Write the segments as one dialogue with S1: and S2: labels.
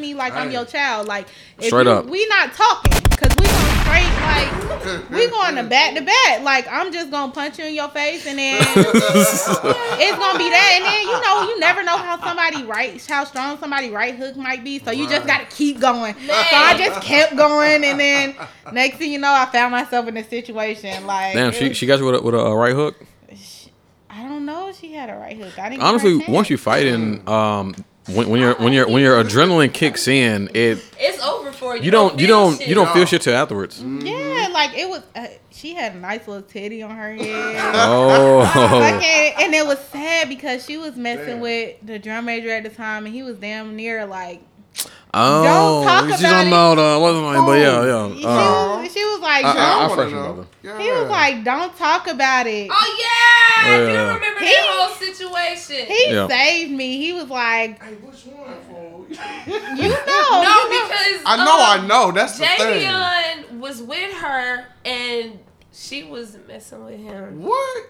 S1: Me like I'm your child. Like if
S2: Straight
S1: you-
S2: up.
S1: we not talking because we going straight like we going to back to back. Like I'm just gonna punch you in your face and then it's gonna be that. And then you know you never know how somebody right how strong somebody right hook might be. So you just gotta keep going. So I just kept going and then next thing you know I found myself in a situation like
S2: Damn, she
S1: was-
S2: she got you with a, with a right hook.
S1: I don't know if she had a right hook. I didn't give her a
S2: Honestly, once you fighting, um, when, when your when your when your adrenaline kicks in, it
S3: It's over for you.
S2: you don't you
S3: feel
S2: don't
S3: shit.
S2: you don't feel shit till afterwards.
S1: Yeah, like it was. Uh, she had a nice little titty on her head.
S2: Oh,
S1: Fucking- and it was sad because she was messing
S4: Damn.
S1: with the drum major at the time, and he was damn near like.
S2: Oh, don't
S1: talk
S2: she's
S1: about
S2: talking
S1: it.
S2: about uh, what's her name? But yeah,
S1: She,
S2: yeah. Uh,
S1: was, she was like,
S2: I- I-
S1: "Don't-"
S2: I
S4: wanna
S2: fresh
S4: know. Yeah.
S1: he was like, "Don't talk about it."
S3: Oh yeah, I do remember
S1: He-
S3: that whole situation.
S1: He
S2: Yeah.
S1: saved me. He was like,
S4: Hey, which one, fool?
S1: "You know,
S3: no,
S1: you know."
S3: because
S4: I know,
S3: um,
S4: I know. That's the thing.
S3: Javion was with her and she was messing with him.
S4: What?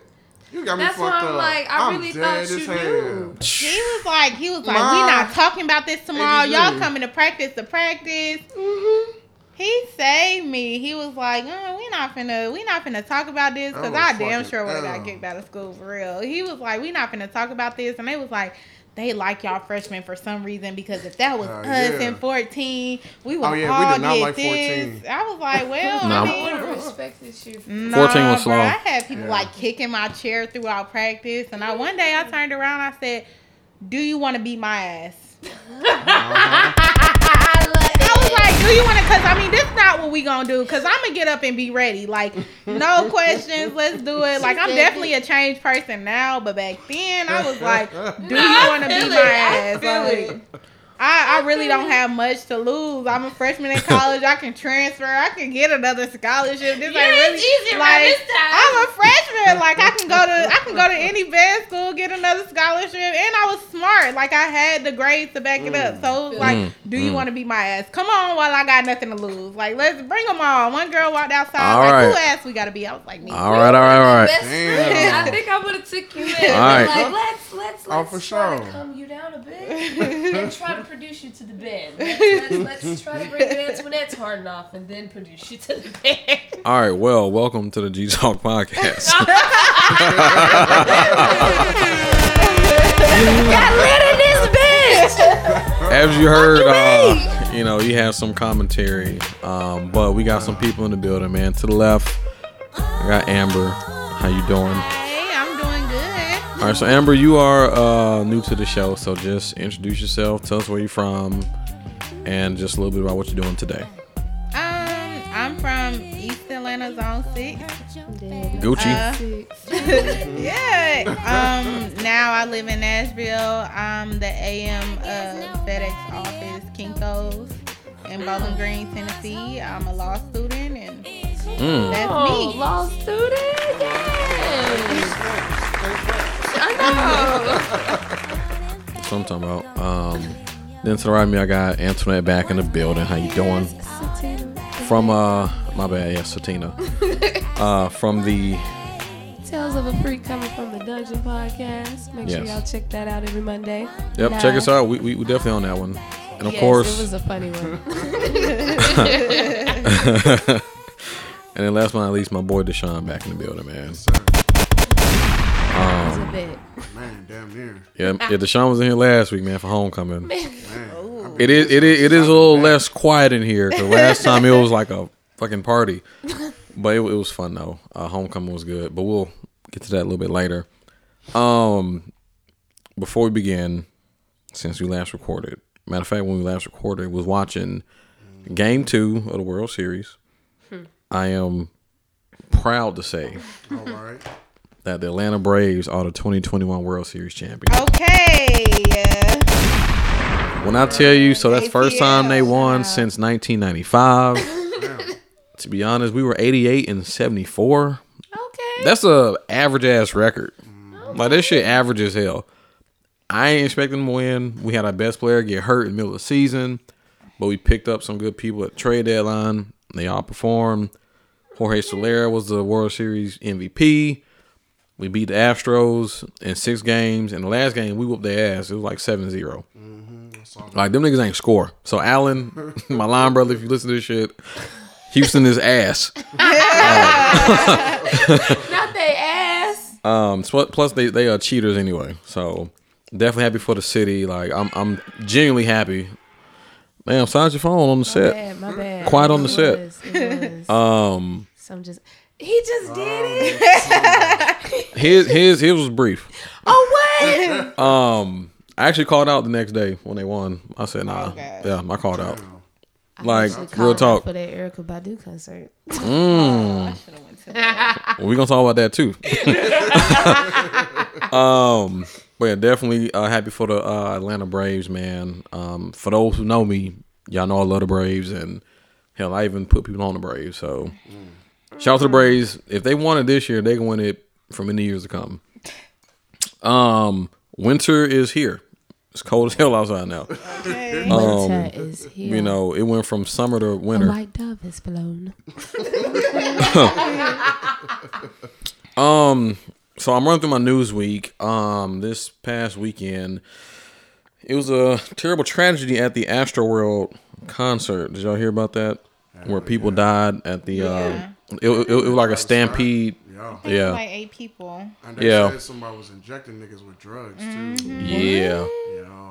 S4: You got me
S3: That's why I'm
S4: up.
S3: like, I
S4: I'm
S3: really thought
S4: as
S3: you
S4: hell.
S3: knew.
S1: He was like, he was like,
S4: Ma.
S1: we not talking about this tomorrow. Y'all coming to practice to practice.
S4: Mm-hmm.
S1: He saved me. He was like, uh, we not finna, we not finna talk about this because
S4: Oh,
S1: I damn sure would have got kicked out of school for real. He was like, we not finna talk about this, and they was like. They like y'all freshmen for some reason because if that was
S4: Uh,
S1: us
S4: yeah.
S1: in 14, we would
S4: Oh, yeah, we
S1: all
S4: did not
S1: get
S4: like
S1: this.
S4: 14.
S1: I was like, well,
S2: No.
S1: I
S3: I
S1: mean,
S3: would have respected you.
S1: no,
S2: 14 was
S1: bro. I had people
S4: Yeah.
S1: like kicking my chair throughout practice, and I one day I turned around, I said, "Do you want to beat my ass?" I we gonna do. Because I'm gonna get up and be ready. Like, no questions. Let's do it. Like, I'm definitely a changed person now, but back then I was like, "Do
S3: No,
S1: you want to
S3: feel
S1: beat
S3: it.
S1: my
S3: I
S1: ass?"
S3: feel
S1: Like,
S3: it.
S1: I, I really don't have much to lose. I'm a freshman in college. I can transfer. I can get another scholarship. This
S3: Yeah,
S1: ain't really
S3: it's easier
S1: like
S3: this time.
S1: I'm a freshman. Like I can go to I can go to any band school, get another scholarship, and I was smart. Like I had the grades to back it up. So like,
S2: Mm,
S1: do you
S2: mm.
S1: want to be my ass? Come on, while I got nothing to lose. Like let's bring them all. One girl walked outside.
S2: All
S1: like who ass we gotta be? I was like me.
S2: all right, all right, all right.
S3: Best
S4: Damn.
S3: I think I would have took you in.
S2: All right.
S3: Like let's let's
S4: Oh,
S3: let's
S4: for
S3: try
S4: sure.
S3: to calm you down a bit and try to produce you to the band. Let's, let's, let's try to bring you Antoinette's harden off and then produce you to the band.
S2: All right, well, welcome to the G Talk podcast.
S3: Got lit in this bitch.
S2: As you heard, uh, you know, you have some commentary, um, but we got some people in the building, man. To the left, I got Amber. How you doing? All right, so Amber, you are uh, new to the show, so just introduce yourself, tell us where you're from, and just a little bit about what you're doing today.
S1: Um, I'm from East Atlanta Zone Six.
S2: Gucci.
S1: Uh, yeah. Um. Now I live in Nashville. I'm the AM of FedEx office, Kinkos, in Bowling Green, Tennessee. I'm a law student, and
S2: Mm.
S1: that's
S3: Oh,
S1: me.
S3: law student. Yes. I know.
S2: That's what I'm talking about. Um, then to the right of me, I got Antoinette back in the building. How you doing? From uh, my bad, yeah, Satina. Uh, from the
S5: Tales of a Freak coming from the Dungeon Podcast. Make sure y'all check that out every Monday.
S2: yep, check us out. We we, we definitely on that one, and of
S5: yes,
S2: course,
S5: it was a funny one.
S2: and then last but not least, my boy Deshawn back in the building, man.
S5: It was a bit.
S4: Man, damn near.
S2: Yeah, yeah, Deshawn was in here last week, man, for homecoming.
S4: Man.
S2: It is it is it is a little less quiet in here because last time it was like a fucking party, but it, it was fun though. Uh, homecoming was good, but we'll get to that a little bit later. Um, before we begin, since we last recorded, matter of fact, when we last recorded, was watching Game Two of the World Series. I am proud to say
S4: All right.
S2: That the Atlanta Braves are the 2021 World Series champions.
S1: Okay.
S2: When I tell you, so that's the first time they won
S1: shout
S2: since 1995.
S4: Damn.
S2: to be honest, we were 88 and 74.
S5: Okay.
S2: That's a average ass record. Like this shit average as hell. I ain't expecting to win. We had our best player get hurt in the middle of the season, but we picked up some good people at the trade deadline. They all performed. Jorge Soler was the World Series MVP. We beat the Astros in six games. In the last game, we whooped their ass. It was like 7 0. Like, them niggas ain't score. So, Allen, my line brother, if you listen to this shit, Houston is ass.
S5: Not they ass.
S2: Um, so- plus they they are cheaters anyway. So definitely happy for the city. Like I'm I'm genuinely happy. Damn, silence your phone on the
S5: My
S2: set.
S5: bad, my bad.
S2: Quiet on the
S5: It
S2: set.
S5: was, it was.
S2: Um,
S5: Some just he just did it.
S2: his his his was brief.
S5: Oh what?
S2: Um, I actually called out the next day when they won. I said nah.
S1: Oh, God.
S2: yeah, I called out.
S5: I
S2: Like
S5: actually
S2: real
S5: called
S2: talk.
S5: for that Erykah Badu concert.
S1: I should have went to that.
S2: Well, we gonna talk about that too. um, but yeah, definitely uh, happy for the uh, Atlanta Braves, man. Um, for those who know me, y'all know I love the Braves, and hell, I even put people on the Braves. So, shout out to the Braves. If they won it this year, they can win it for many years to come. Um, winter is here. It's cold as hell outside now.
S1: Okay.
S5: Winter is here.
S2: Um, You know, it went from summer to
S5: a
S2: winter.
S5: white dove has flown.
S2: Um, so I'm running through my news week. Um, this past weekend, it was a terrible tragedy at the Astroworld concert. Did y'all hear about that? Where people died at the. Uh, it, it, it was like a stampede.
S4: Yeah.
S1: It
S2: Yeah.
S1: like eight people.
S4: And they
S2: Yeah.
S4: said somebody was injecting niggas with drugs
S1: Mm-hmm.
S4: too.
S2: Yeah.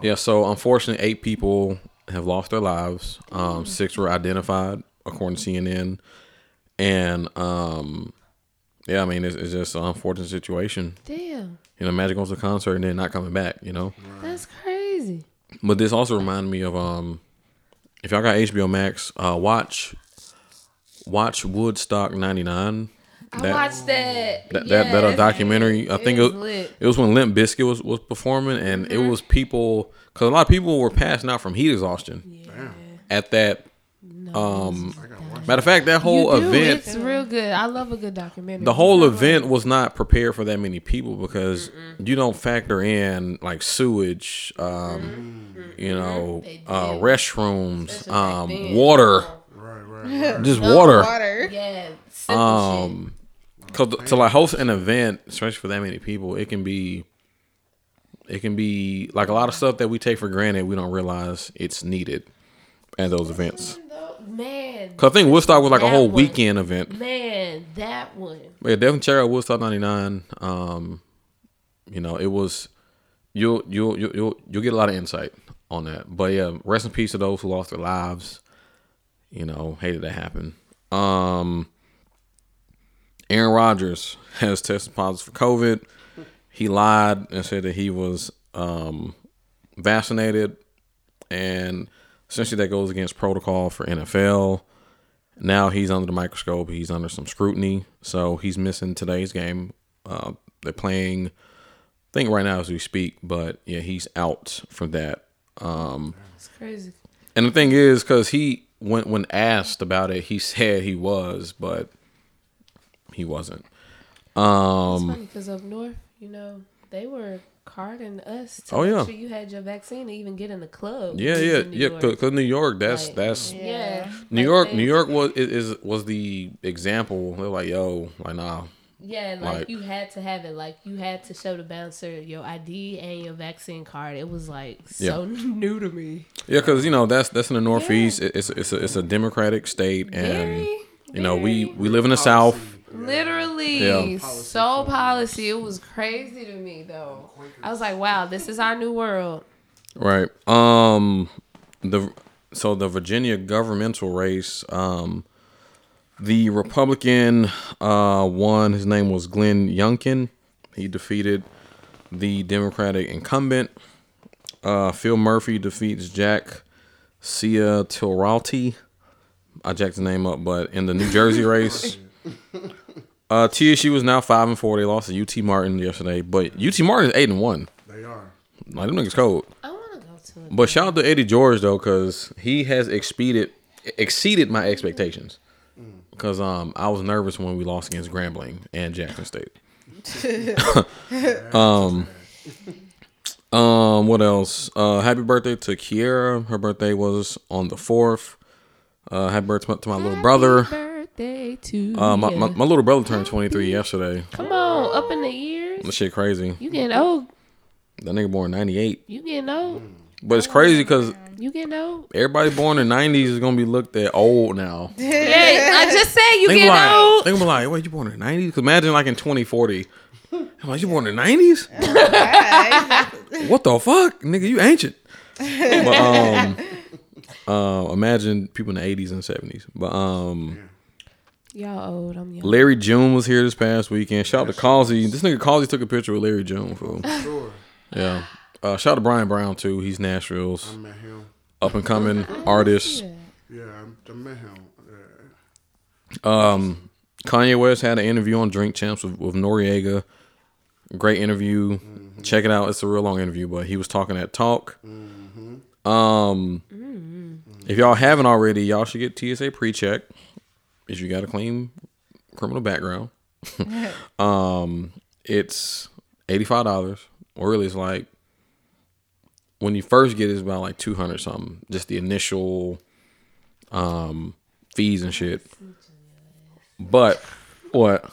S2: Yeah. So unfortunately, eight people have lost their lives. Um, six were identified according to CNN, and um, yeah, I mean it's, it's just an unfortunate situation.
S5: Damn,
S2: You know, Magic goes to a concert and then not coming back. You know.
S5: that's crazy.
S2: But this also reminded me of um, if y'all got HBO Max, uh, watch watch Woodstock '99.
S5: I watched that.
S2: that that, that
S5: Yes.
S2: documentary. I think it
S5: was
S2: was,
S5: lit.
S2: it was when Limp Bizkit was, was performing, and it was people because a lot of people were passing out from heat exhaustion
S4: Damn.
S2: at that. Um,
S4: I gotta
S2: matter of fact, that whole
S5: You do.
S2: event,
S5: It's real good. I love a good documentary.
S2: the whole event was not prepared for that many people because you don't factor in like sewage, um, you know, uh, restrooms, um, water,
S4: Right, right, right.
S2: just water.
S1: Water.
S3: Yeah,
S2: Um, cause to like host an event, especially for that many people, it can be, it can be like a lot of stuff that we take for granted. We don't realize it's needed at those events.
S3: Man,
S2: Cause I think Woodstock was like a whole
S3: one.
S2: weekend event.
S3: man, that one.
S2: But yeah, definitely check out Woodstock '99. Um, you know, it was you'll you'll you'll you'll, you'll get a lot of insight on that. But yeah, rest in peace to those who lost their lives. You know, hated that happen. Um, Aaron Rodgers has tested positive for COVID. He lied and said that he was um, vaccinated, and essentially that goes against protocol for NFL. Now he's under the microscope. He's under some scrutiny, so he's missing today's game. Uh, they're playing, I think right now as we speak, but yeah, he's out for that. Um,
S5: It's crazy.
S2: and the thing is, because he when when asked about it, he said he was, but he wasn't.
S5: It's
S2: Um,
S5: funny because up north, you know, they were carding us to
S2: Oh,
S5: make
S2: yeah.
S5: sure you had your vaccine to even get in the club.
S2: yeah, yeah,
S5: New
S2: yeah.
S5: York.
S2: Cause, New York, that's
S5: Like,
S2: that's
S5: Yeah.
S2: New York. New York was is, is was the example. They're like, yo, like nah,
S5: Yeah, like,
S2: Like-
S5: you had to have it. Like you had to show the bouncer your ID and your vaccine card. It was like so new to me.
S2: Yeah, because you know that's that's in the Northeast. It- It's it's a, it's a democratic state, and
S5: Very,
S2: you know we we live in the South.
S5: Literally,
S2: Yeah.
S5: so policy. It was crazy to me though. I was like, wow, this is our new world.
S2: Right. Um the so the Virginia governmental race, um the Republican uh won. His name was Glenn Youngkin. He defeated the Democratic incumbent. Uh Phil Murphy defeats Jack Sia Tilralty. I jacked the name up, but in the New Jersey race, Uh, TSU is now five and four. They lost to UT Martin yesterday, but UT Martin is eight and one.
S4: They are.
S2: Like them niggas cold.
S3: I want to go to it.
S2: But shout out to Eddie George though, because he has exceeded exceeded my expectations. Because um, I was nervous when we lost against Grambling and Jackson State. um, um, what else? Uh, happy birthday to Kiera. Her birthday was on the fourth. Uh, happy birthday to my little brother.
S3: Birthday to
S2: Uh, my, my, my little brother turned twenty three yesterday.
S3: Come on, up in the years.
S2: That shit crazy.
S3: You getting old.
S2: That nigga born ninety eight.
S3: You getting old.
S2: But it's crazy because
S3: You get old.
S2: everybody born in the nineties is gonna be looked at old now.
S3: Yeah, I just said you
S2: Think
S3: getting
S2: like,
S3: old.
S2: think like, wait, you born in the nineties? Because imagine like in twenty forty. I'm like, you born in the nineties? what the fuck, nigga? You ancient. But um, uh, imagine people in the eighties and seventies. But um,
S3: Y'all old. I'm young.
S2: Larry June was here this past weekend. Shout out to Causey. This nigga Causey took a picture with Larry June. Fool.
S4: Sure.
S2: Yeah. Uh, shout out to Brian Brown too. He's Nashville's
S4: I met him.
S2: Up and coming artist.
S4: Yeah, I, met him. Yeah.
S2: Um, Kanye West had an interview on Drink Champs with, with Noreaga. Great interview. Check it out. It's a real long interview, but he was talking at Talk. Um, if y'all haven't already, y'all should get TSA pre-check if you got a clean criminal background. um, it's eighty five dollars, or really, it's like when you first get it, it's about like two hundred something. Just the initial um fees and shit. But what?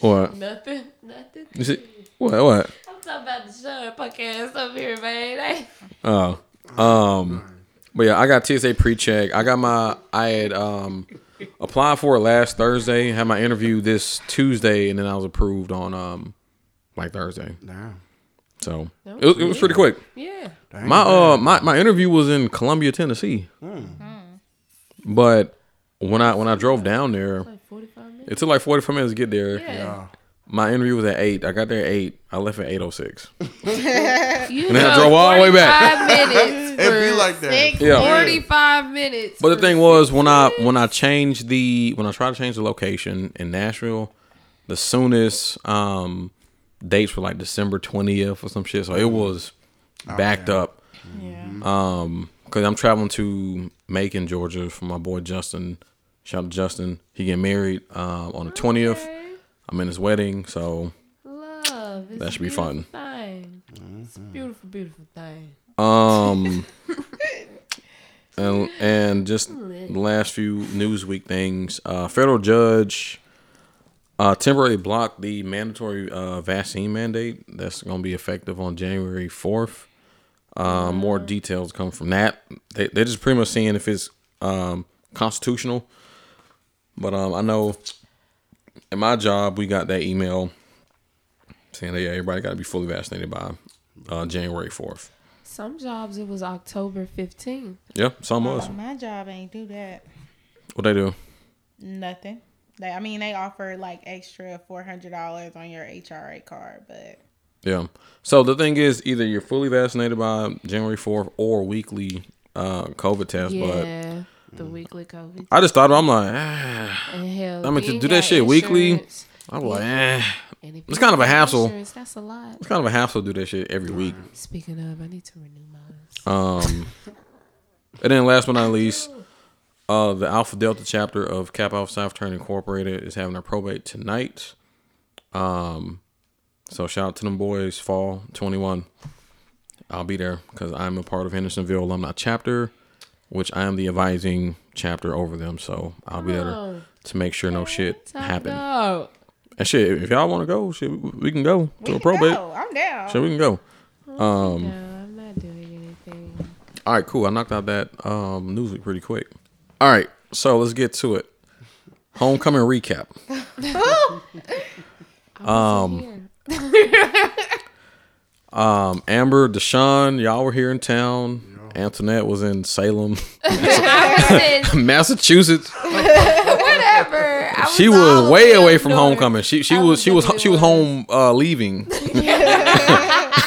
S2: What?
S3: Nothing. Nothing.
S2: You see? What? What?
S3: I'm talking about the show podcast up here, man.
S2: Oh. Um. But yeah, I got TSA pre-check. I got my. I had um applied for it last Thursday. Had my interview this Tuesday, and then I was approved on um like Thursday.
S4: Damn.
S2: So it was, it was pretty quick.
S3: Yeah.
S4: Dang,
S2: My
S4: damn.
S2: uh my, my interview was in Columbia, Tennessee. But when I when I drove down there,
S3: Like
S2: it took like forty five minutes to get there.
S3: Yeah.
S4: Yeah.
S2: My interview was at eight. I got there at eight. I left at eight oh six.
S3: You
S2: And then I drove all the way back.
S3: 45 minutes.
S4: It be like that.
S1: Six,
S2: Yeah.
S3: 45 minutes.
S2: But the thing was when I when I changed the when I tried to change the location in Nashville, the soonest um dates were like December twentieth or some shit. So it was backed up.
S1: Yeah.
S2: Um, cause I'm traveling to Macon, Georgia, for my boy Justin. Shout out to Justin. He get married um on the twentieth.
S3: Okay.
S2: I'm in his wedding, so
S3: Love. It's
S2: That should be fun.
S3: Thing. It's a beautiful, beautiful thing.
S2: Um, and and just the last few Newsweek things. Uh, federal judge uh, temporarily blocked the mandatory uh, vaccine mandate that's going to be effective on January fourth. Uh, more details come from that. They they're just pretty much seeing if it's um, constitutional. But um, I know in my job we got that email saying that yeah, everybody got to be fully vaccinated by uh, January fourth.
S3: Some jobs it was October 15th.
S2: Yeah, some was.
S1: My job ain't do that.
S2: What they do?
S1: Nothing. They, I mean, they offer like extra four hundred dollars on your HRA card, but
S2: Yeah. So the thing is, either you're fully vaccinated by January fourth or weekly uh, COVID test. But
S3: Yeah. The weekly COVID.
S2: I just thought I'm like, ah.
S3: Hell,
S2: I mean,
S3: you
S2: to do that
S3: got
S2: shit weekly? I'm like, eh. It's kind of a hassle.
S3: That's a lot.
S2: It's kind of a hassle to do that shit every week.
S3: Speaking of, I need to renew mine.
S2: Um, and then last but not least, uh, the Alpha Delta chapter of Kappa Alpha South Turn Incorporated is having their probate tonight. Um, so shout out to them boys, Fall 21. I'll be there because I'm a part of Hendersonville Alumni Chapter, which I am the advising chapter over them. So I'll be there to,
S3: Oh,
S2: to make sure no shit
S3: top
S2: happen.
S3: dog.
S2: And shit, if y'all want to go, shit, we, can go
S1: we
S2: to a probate.
S1: go. I'm down.
S2: Shit, we can go. Um,
S3: No, I'm not doing anything.
S2: All right, cool. I knocked out that um, Newsweek pretty quick. All right, so let's get to it. Homecoming recap.
S3: Um,
S2: Um, Amber, Deshawn, y'all were here in town. Antoinette was in Salem, Massachusetts.
S3: whatever. I
S2: She
S3: all
S2: was way away from
S3: north.
S2: homecoming. She she
S3: I
S2: was
S3: was
S2: she was
S3: definitely
S2: she was home uh, leaving.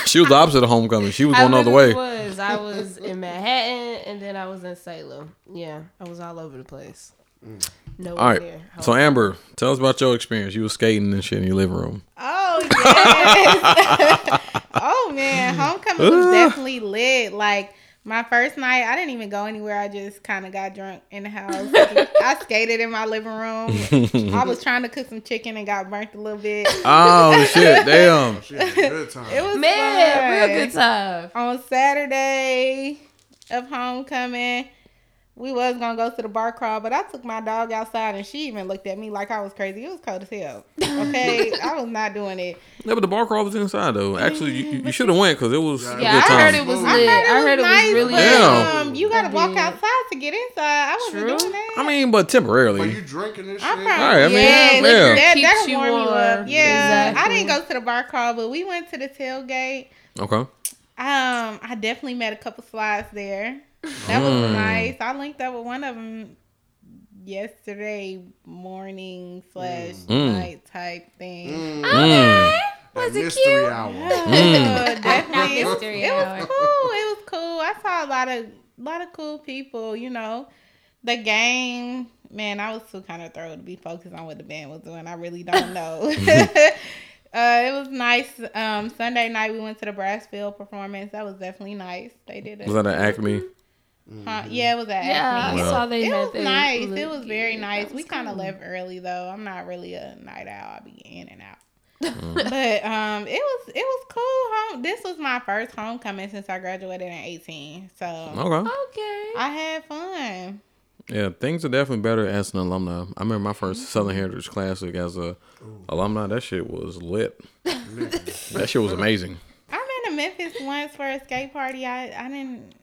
S2: she was the opposite of homecoming. She was
S3: I
S2: going the other way.
S3: Was I was in Manhattan and then I was in Salem. Yeah, I was all over the place. Mm.
S5: No
S2: All right.
S5: there.
S2: So Amber, tell us about your experience. You were skating and shit in your living room.
S1: Oh yes. oh man, homecoming was definitely lit. Like my first night, I didn't even go anywhere. I just kind of got drunk in the house. I skated in my living room. I was trying to cook some chicken and got burnt a little bit.
S2: Oh shit! Damn.
S4: Oh, she had a good time.
S1: It was
S5: Man,
S1: fun.
S5: real good time.
S1: on Saturday of homecoming. We was gonna go to the bar crawl, but I took my dog outside and she even looked at me like I was crazy. It was cold as hell. Okay, I was not doing it.
S2: Yeah, but the bar crawl was inside though. Actually, you, you- you should have went because it was a
S4: Yeah,
S5: Yeah,
S2: good
S5: I
S2: time.
S5: heard it was lit. I heard it was,
S1: nice,
S5: really
S1: but.
S2: Yeah.
S1: Um, you gotta
S5: I
S1: walk outside to get inside. I wasn't
S5: True.
S1: doing that.
S2: I mean, but
S4: But
S2: temporarily.
S4: you drinking this shit?
S1: I'm from,
S2: Alright, I mean,
S1: yeah,
S2: yeah.
S1: that,
S5: Keeps
S1: that'll
S5: you
S1: warm you up.
S5: warm.
S1: Yeah, I didn't go to the bar crawl, but we went to the tailgate.
S2: Okay.
S1: Um, I definitely met a couple slides there. That was
S2: Mm.
S1: nice. I linked up with one of them yesterday morning slash
S2: Mm.
S1: night type thing.
S4: Mm,
S2: Mm.
S5: Was
S4: that
S5: it
S4: mystery
S5: cute?
S4: hour.
S1: Uh, definitely, it was, it was cool. It was cool. I saw a lot of lot of cool people. You know, the game. Man, I was too kind of thrown to be focused on what the band was doing. I really don't know. uh, it was nice. Um, Sunday night we went to the Brassfield performance. That was definitely nice. They did it.
S2: Was that an Acme?
S1: Huh? Yeah, it was at
S5: Yeah,
S1: Acme.
S5: I saw they
S1: It was
S5: their
S1: nice.
S5: lit-
S1: It was very
S5: yeah,
S1: nice.
S5: that
S1: We kind of
S5: cool.
S1: left early though. I'm not really a night owl. I be in and out.
S2: Mm.
S1: but um, it was it was cool. Home. This was my first homecoming since I graduated in 18. So
S2: Okay.
S5: Okay.
S1: I had fun.
S2: Yeah, things are definitely better as an alumni. I remember my first Southern Heritage Classic as a alumni. That shit was lit. that shit was amazing.
S1: I been to Memphis once for a skate party. I I didn't.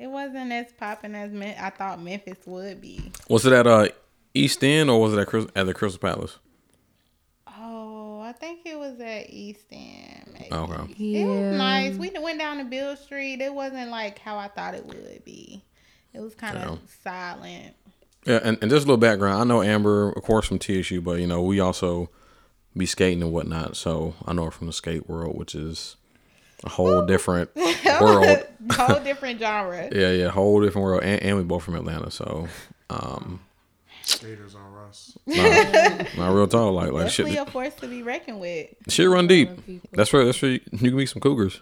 S1: It wasn't as popping as Me- I thought Memphis would be.
S2: Was it at uh East End or was it at, Chris- at the Crystal Palace?
S1: Oh, I think it was at East End. Maybe.
S2: Okay.
S1: It was nice. We went down to Beale Street. It wasn't like how I thought it would be. It was kind of silent.
S2: Yeah, and, and just a little background. I know Amber, of course, from TSU, but you know we also be skating and whatnot. So I know her from the skate world, which is a whole different world.
S1: Whole different genre.
S2: Yeah, yeah, whole different world. And, and we both from Atlanta, so um,
S4: Skaters on us.
S2: nah, not real tall. Like like
S1: Definitely
S2: shit,
S1: a force to be reckoned with.
S2: shit run deep. That's where that's where you, you can meet some cougars.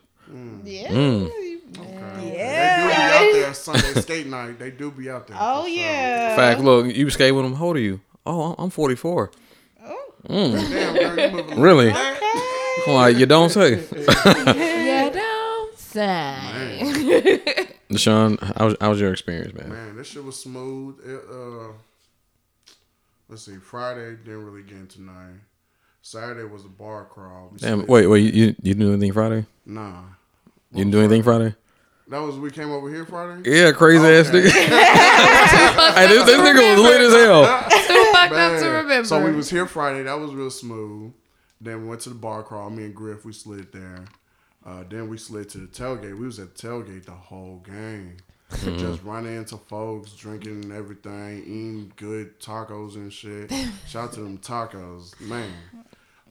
S1: Yeah.
S2: Mm.
S4: They do be out there Sunday skate night. They do be out there.
S1: Oh
S4: for sure.
S1: yeah.
S2: Fact, look, you skate with them. How old are you? Oh, I'm 44.
S1: Oh,
S4: Damn, girl, you
S2: Really?
S4: like
S1: okay.
S2: Like you don't say.
S5: Yeah, don't say.
S2: Deshawn, how was, how was your experience, man?
S4: Man, this shit was smooth. It, uh, let's see. Friday didn't really get into nine. Saturday was a bar crawl. We
S2: Damn,
S4: slid-
S2: wait, wait, you, you you didn't do anything Friday?
S4: Nah,
S2: You didn't do anything Friday?
S4: that was we came over here Friday.
S2: Yeah, crazy ass
S4: Okay.
S2: nigga. hey, this, this nigga was lit as hell.
S5: Too fucked up to
S4: Man,
S5: remember.
S4: So we was here Friday. That was real smooth. Then we went to the bar crawl. Me and Griff, we slid there. Uh, then we slid to the tailgate. We was at the tailgate the whole game. Just running into folks, drinking and everything, eating good tacos and shit. Shout out to them tacos, man.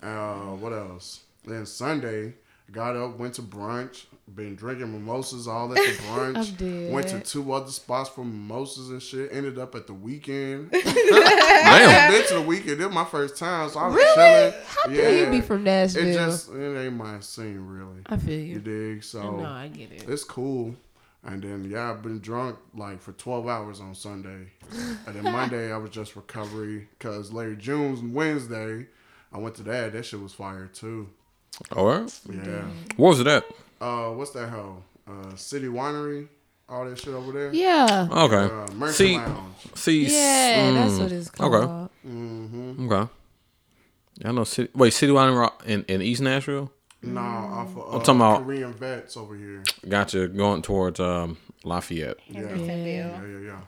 S4: Uh, what else? Then Sunday, got up, went to brunch. Been drinking mimosas all at the brunch.
S5: I'm dead.
S4: Went to two other spots for mimosas and shit. Ended up at the weekend.
S2: Damn.
S4: I've been to the weekend. It was my first time, so I was chilling.
S5: How can you be from Nashville?
S4: It just it ain't my scene really.
S5: I feel
S4: You
S5: you.
S4: dig? So
S5: No, I get it.
S4: it's cool. And then yeah, I've been drunk like for twelve hours on Sunday, and then Monday I was just recovery because Larry June's Wednesday. I went to that. That shit was fire too.
S2: All right.
S4: Yeah.
S2: What was it at?
S4: Uh, what's that hell? Uh, City Winery. All that shit over there.
S5: Yeah.
S2: Okay.
S4: Uh, Mercy
S2: See,
S4: Lounge.
S2: see.
S5: Yeah, that's
S2: mm,
S5: what it's called.
S2: Okay.
S4: Mm-hmm.
S2: Okay. I know. City, wait, City Wine in, in East Nashville.
S4: Nah, off of uh,
S2: I'm talking about-
S4: Korean vets over here.
S2: Gotcha. Going towards um, Lafayette.
S4: Yeah.
S1: Hendersonville.
S4: Yeah, yeah, yeah.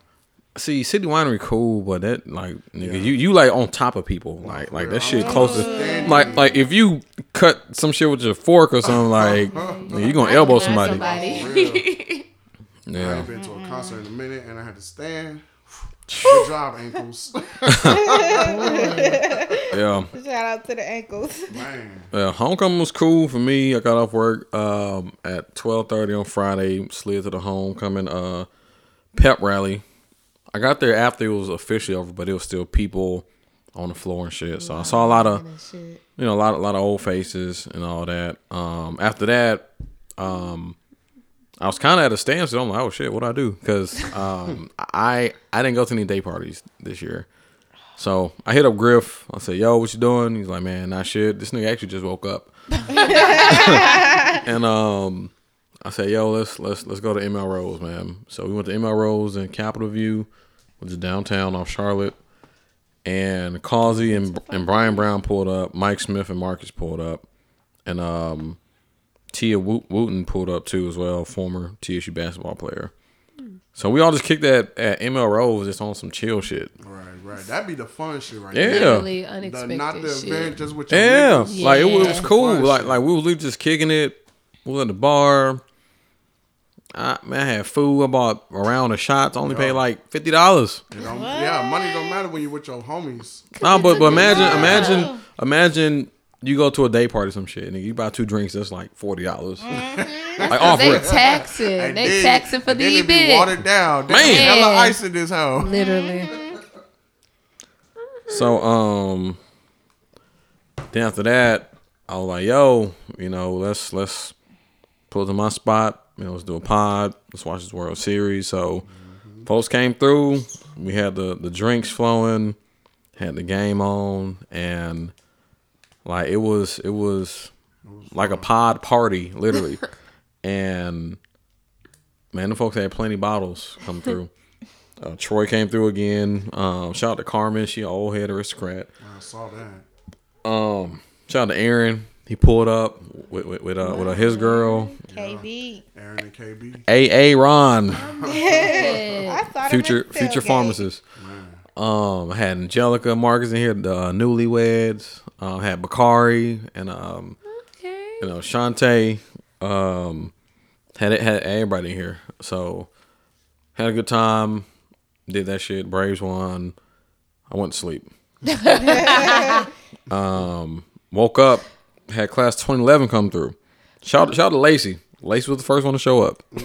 S2: See, City Winery cool, but that like nigga, you you like on top of people, like like that shit close to like like if you cut some shit with your fork or something like nigga, you gonna elbow somebody.
S4: Real. I
S2: Yeah.
S4: ain't been to a concert in a minute, and I had to stand. Good job, ankles.
S2: Yeah.
S1: Shout out to the ankles.
S4: Man,
S2: Yeah, homecoming was cool for me. I got off work um, at twelve thirty on Friday. Slid to the homecoming uh, pep rally. I got there after it was officially over, but it was still people on the floor and shit. So I saw a lot of you know a lot a lot of old faces and all that. Um, after that, um, I was kind of at a standstill. I'm like, oh shit, what do I do? Because um, I I didn't go to any day parties this year. So I hit up Griff. I said, "Yo, what you doing?" He's like, "Man, not shit. This nigga actually just woke up." and um, I said, "Yo, let's let's let's go to ML Rose, man." So we went to ML Rose in Capitol View, which is downtown off Charlotte. And Causey and and Brian Brown pulled up. Mike Smith and Marcus pulled up, and um, Tia Wooten pulled up too as well, former TSU basketball player. So we all just kicked that at ML Rose just on some chill shit.
S4: Right, right. That'd be the fun shit right
S2: Yeah.
S4: there.
S3: Literally
S4: The,
S3: unexpected
S4: not the
S3: shit.
S4: event, just with your
S2: Yeah,
S4: niggas.
S2: like it was, it was cool. Like
S4: shit.
S2: like we was literally just kicking it. We was at the bar. I man, I had food. I bought a round of shots. Only paid like fifty dollars.
S4: Yeah, money don't matter when you're with your homies.
S2: No, but but imagine imagine imagine you go to a day party some shit and you buy two drinks. That's like forty dollars. like off
S3: They
S2: rip.
S3: taxing.
S4: And
S3: they
S4: then-
S3: taxing for
S4: and
S3: the
S4: then it be
S3: event.
S4: watered down.
S2: Man.
S4: Man, hella ice in this hoe.
S3: Literally.
S2: So um, then after that, I was like, yo, you know, let's let's pull to my spot. You know, let's do a pod. Let's watch this World Series. So folks came through. We had the the drinks flowing, had the game on, and like it was it was like a pod party, literally. and man, the folks had plenty bottles come through. Uh, Troy came through again. Um, shout out to Carmen. She an old head aristocrat.
S4: I saw that.
S2: Um, shout out to Aaron. He pulled up with with, with, uh, with uh, his girl,
S1: KB.
S4: Aaron and KB.
S2: A A Ron,
S1: I saw
S2: future future
S1: tailgate.
S2: pharmacist. Um, I had Angelica Marcus in here, the uh, newlyweds. Um, had Bakari and um,
S3: Okay.
S2: you know Shantae. Um, had it had everybody in here. So had a good time. Did that shit. Braves won. I went to sleep. um, woke up. Had class 2011 come through. Shout shout out to Lacey. Lacey was the first one to show up.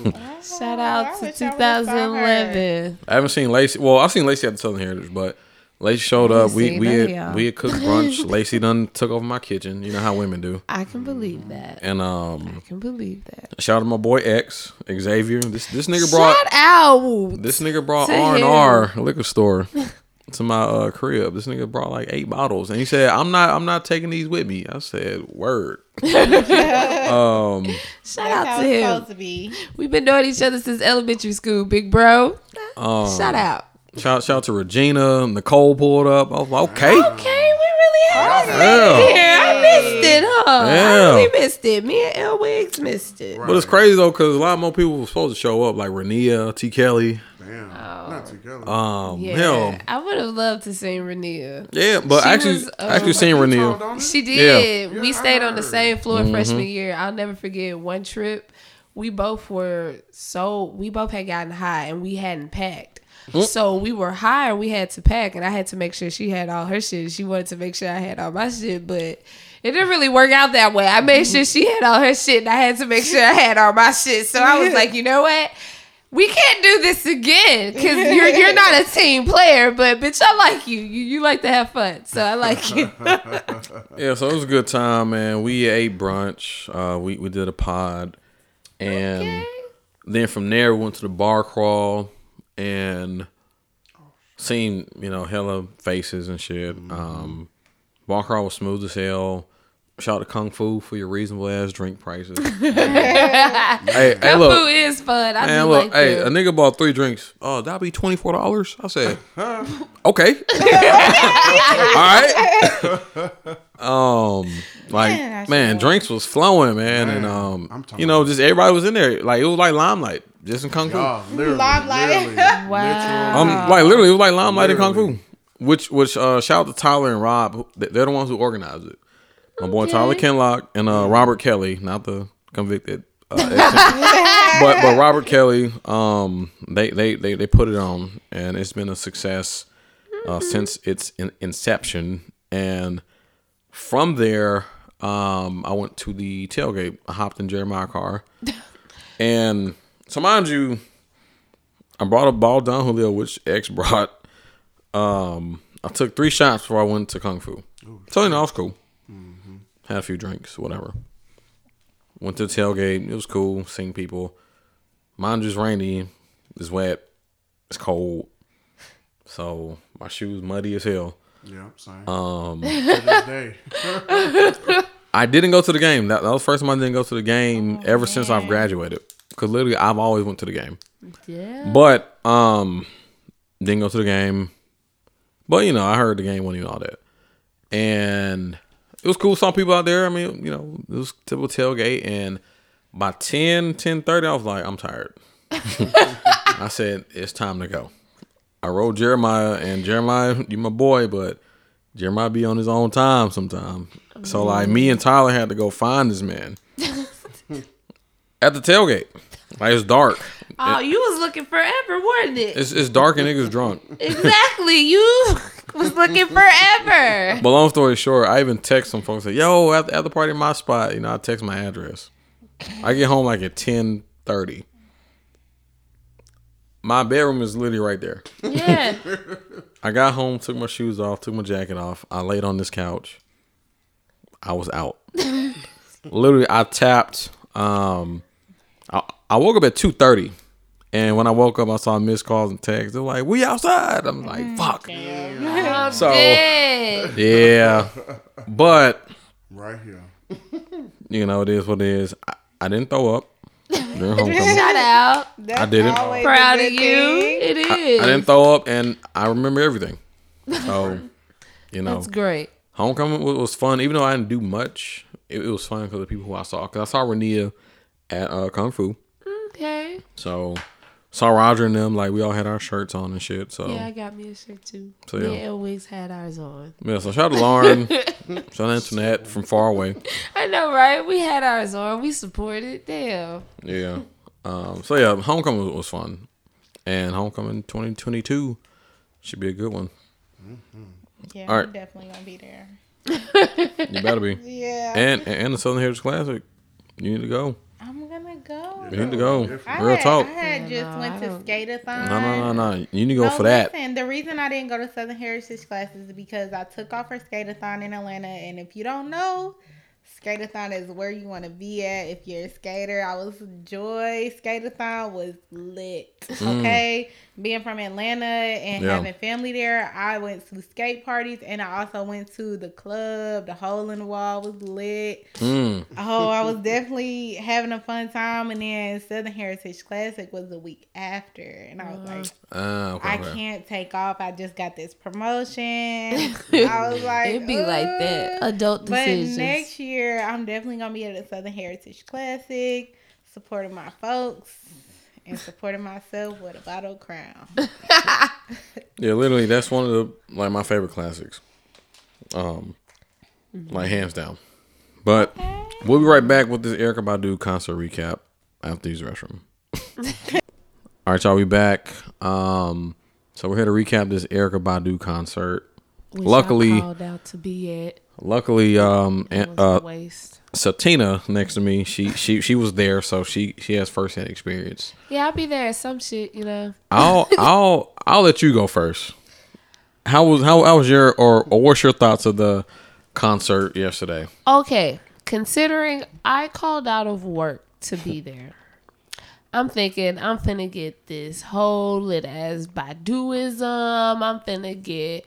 S3: Shout out to
S1: wish I would've saw her.
S3: 2011.
S2: I haven't seen Lacey. Well, I've seen Lacey at the Southern Heritage, but Lacey showed up. We we had
S3: y'all.
S2: we had cooked brunch. Lacey done took over my kitchen. You know how women do.
S3: I can believe that.
S2: And um,
S3: I can believe that.
S2: shout out to my boy X Xavier. This this nigga brought
S3: Shout out.
S2: this nigga brought
S3: to
S2: R and R liquor store to my uh, crib. This nigga brought like eight bottles, and he said, "I'm not I'm not taking these with me." I said, "Word." um,
S3: Shout out
S1: how
S3: to
S1: it's
S3: him.
S1: supposed to be.
S3: We've been knowing each other since elementary school, big bro.
S2: um,
S3: Shout out.
S2: Shout shout out to Regina. Nicole pulled up. I was like, okay.
S3: Okay, we really have
S2: Yeah.
S3: It here. I missed it, huh?
S2: Yeah.
S3: I really missed it. Me and L Wiggs missed it.
S2: But it's crazy though, because a lot more people were supposed to show up, like Renia, T. Kelly.
S4: Damn. Not together.
S2: Um,
S3: Yeah,
S2: hell,
S3: I would have loved to see Renia.
S2: yeah. But
S3: She
S2: actually,
S3: was, uh,
S2: actually seen
S4: You told
S2: Renia.
S3: She did.
S4: Yeah.
S3: We
S4: Yeah,
S3: stayed on the same floor
S2: Mm-hmm.
S3: freshman year. I'll never forget one trip. We both were so we both had gotten high and we hadn't packed.
S2: Mm.
S3: So we were high and we had to pack and I had to make sure she had all her shit. She wanted to make sure I had all my shit, but it didn't really work out that way. I made sure she had all her shit and I had to make sure I had all my shit. So I was like, you know what? We can't do this again because you're you're not a team player, but bitch, I like you. You you like to have fun, so I like you.
S2: Yeah, so it was a good time, man. We ate brunch. Uh, we we did a pod, and then from there we went to the bar crawl and seen you know hella faces and shit. Um, bar crawl was smooth as hell. Shout out to Kung Fu for your reasonable ass drink prices. hey, hey,
S3: Kung
S2: look,
S3: Fu is fun. I
S2: Man,
S3: do
S2: look,
S3: like
S2: hey,
S3: that.
S2: a nigga bought three drinks. Oh, that'll be twenty four dollars. I said, okay, all right. um, like
S1: Man,
S2: man, drinks was flowing, man, and um, you know, just everybody was in there. Like it was like limelight, just in kung fu.
S4: Y'all, literally,
S1: Limelight.
S4: literally,
S3: Wow.
S2: Um, like literally, it was like limelight in kung fu. Which, which, uh, shout out to Tyler and Rob. They're the ones who organized it. My boy Tyler Kenlock and uh, Robert Kelly, not the convicted. Uh, but but Robert Kelly, um, they, they they they put it on, and it's been a success uh, since its in- inception. And from there, um, I went to the tailgate. I hopped in Jeremiah car, and so mind you, I brought a ball Don Julio, which X brought. Um, I took three shots before I went to Kung Fu. So you know, I was cool. Had a few drinks, whatever. Went to the tailgate. It was cool. Seeing people. Mine just rainy. It's wet. It's cold. So my shoes muddy as hell.
S4: Yeah, same. Um, this day.
S2: I didn't go to the game. That, that was the first time I didn't go to the game ever since I've graduated. Cause literally I've always went to the game.
S5: Yeah.
S2: But um didn't go to the game. But you know, I heard the game wasn't even all that. And it was cool. Saw people out there. I mean, you know, it was typical tailgate. And by 10, 10 30, I was like, I'm tired. I said, it's time to go. I wrote Jeremiah and Jeremiah, you my boy, but Jeremiah be on his own time sometime. So like me and Tyler had to go find this man. At the tailgate. Like it's dark.
S3: Oh, you was looking forever, wasn't it?
S2: It's, it's dark and niggas drunk.
S3: Exactly. You was looking forever.
S2: But long story short, I even text some folks say, "Yo, at, at the party in my spot," you know, I text my address. I get home like at ten thirty. My bedroom is literally right there.
S3: Yeah.
S2: I got home, took my shoes off, took my jacket off. I laid on this couch. I was out. literally, I tapped. Um, I, I woke up at two thirty, and when I woke up, I saw missed calls and texts. They're like, "We outside." I'm like, "Fuck."
S3: I'm
S2: So- Yeah, but
S4: right here.
S2: you know, it is what it is. I, I didn't throw up during homecoming.
S3: Shout out.
S1: That's
S2: I didn't.
S1: always a
S3: Proud of you.
S1: thing.
S3: It
S2: I. I didn't throw up, and I remember everything. So, you know,
S3: That's great.
S2: homecoming was, was fun. Even though I didn't do much, it, it was fun because of the people who I saw. Because I saw Rania at uh, Kung Fu.
S3: Okay.
S2: So, saw Roger and them. Like, we all had our shirts on and shit. So,
S3: Yeah, I got me a shirt too.
S2: So,
S3: Me
S2: yeah.
S3: and Elwix had ours on.
S2: Yeah, so shout out to Lauren. shout out to Internet from far away.
S3: I know, right? We had ours on. We supported. Damn.
S2: Yeah. Um, so, yeah, homecoming was, was fun. And homecoming 2022 should be a good one.
S1: Yeah,
S2: All right.
S1: I'm definitely gonna be there.
S2: You better be.
S1: Yeah,
S2: And and the Southern Heritage Classic. You need to go.
S1: I'm gonna go.
S2: You need to go. Real
S1: had,
S2: talk.
S1: I had just
S3: no,
S1: went to
S3: don't-
S1: Skateathon.
S2: No, no, no, no. You need to go
S1: No,
S2: for that.
S1: Listen, the reason I didn't go to Southern Heritage classes is because I took off for Skateathon in Atlanta, and if you don't know, Skateathon is where you want to be at if you're a skater. I was joy. Skateathon was lit. Mm. Okay, being from Atlanta and.
S2: Yeah.
S1: having family there, I went to skate parties, and I also went to the club. The hole in the wall was lit.
S2: Mm.
S1: Oh, I was definitely having a fun time, and then Southern Heritage Classic was the week after, and I was like.
S2: Ah, okay,
S1: I
S2: okay.
S1: can't take off. I just got this promotion. I was like,
S3: It'd be like that.
S1: "Uh."
S3: Adult
S1: But next year, I'm definitely gonna be at the Southern Heritage Classic, supporting my folks and supporting myself with a bottle of Crown.
S2: Yeah, literally, that's one of the like my favorite classics. Um, like hands down. But we'll be right back with this Erykah Badu concert recap after these restroom. All right, y'all, we back. Um, so we're here to recap this Erykah Badu concert.
S3: Which
S2: luckily-
S3: called out to be at.
S2: Luckily, um, uh. Satina next to me, she she she was there, so she she has firsthand experience.
S3: Yeah, I'll be there at some shit, you know.
S2: I'll I'll I'll let you go first. How was how, how was your or, or what's your thoughts of the concert yesterday?
S3: Okay, considering I called out of work to be there, I'm thinking I'm finna get this whole lit as Baduism. I'm finna get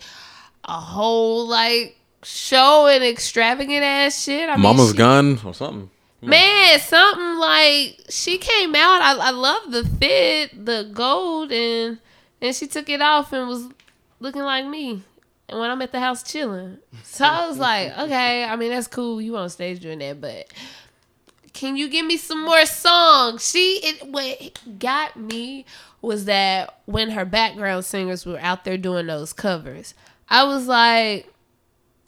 S3: a whole like show and extravagant ass shit. I mean,
S2: Mama's
S3: she-
S2: gun or something?
S3: Man, something like she came out. I, I love the fit, the gold, and and she took it off and was looking like me. And when I'm at the house chilling, so I was like, okay, I mean that's cool. You on stage doing that, but can you give me some more songs? She it what got me was that when her background singers were out there doing those covers, I was like,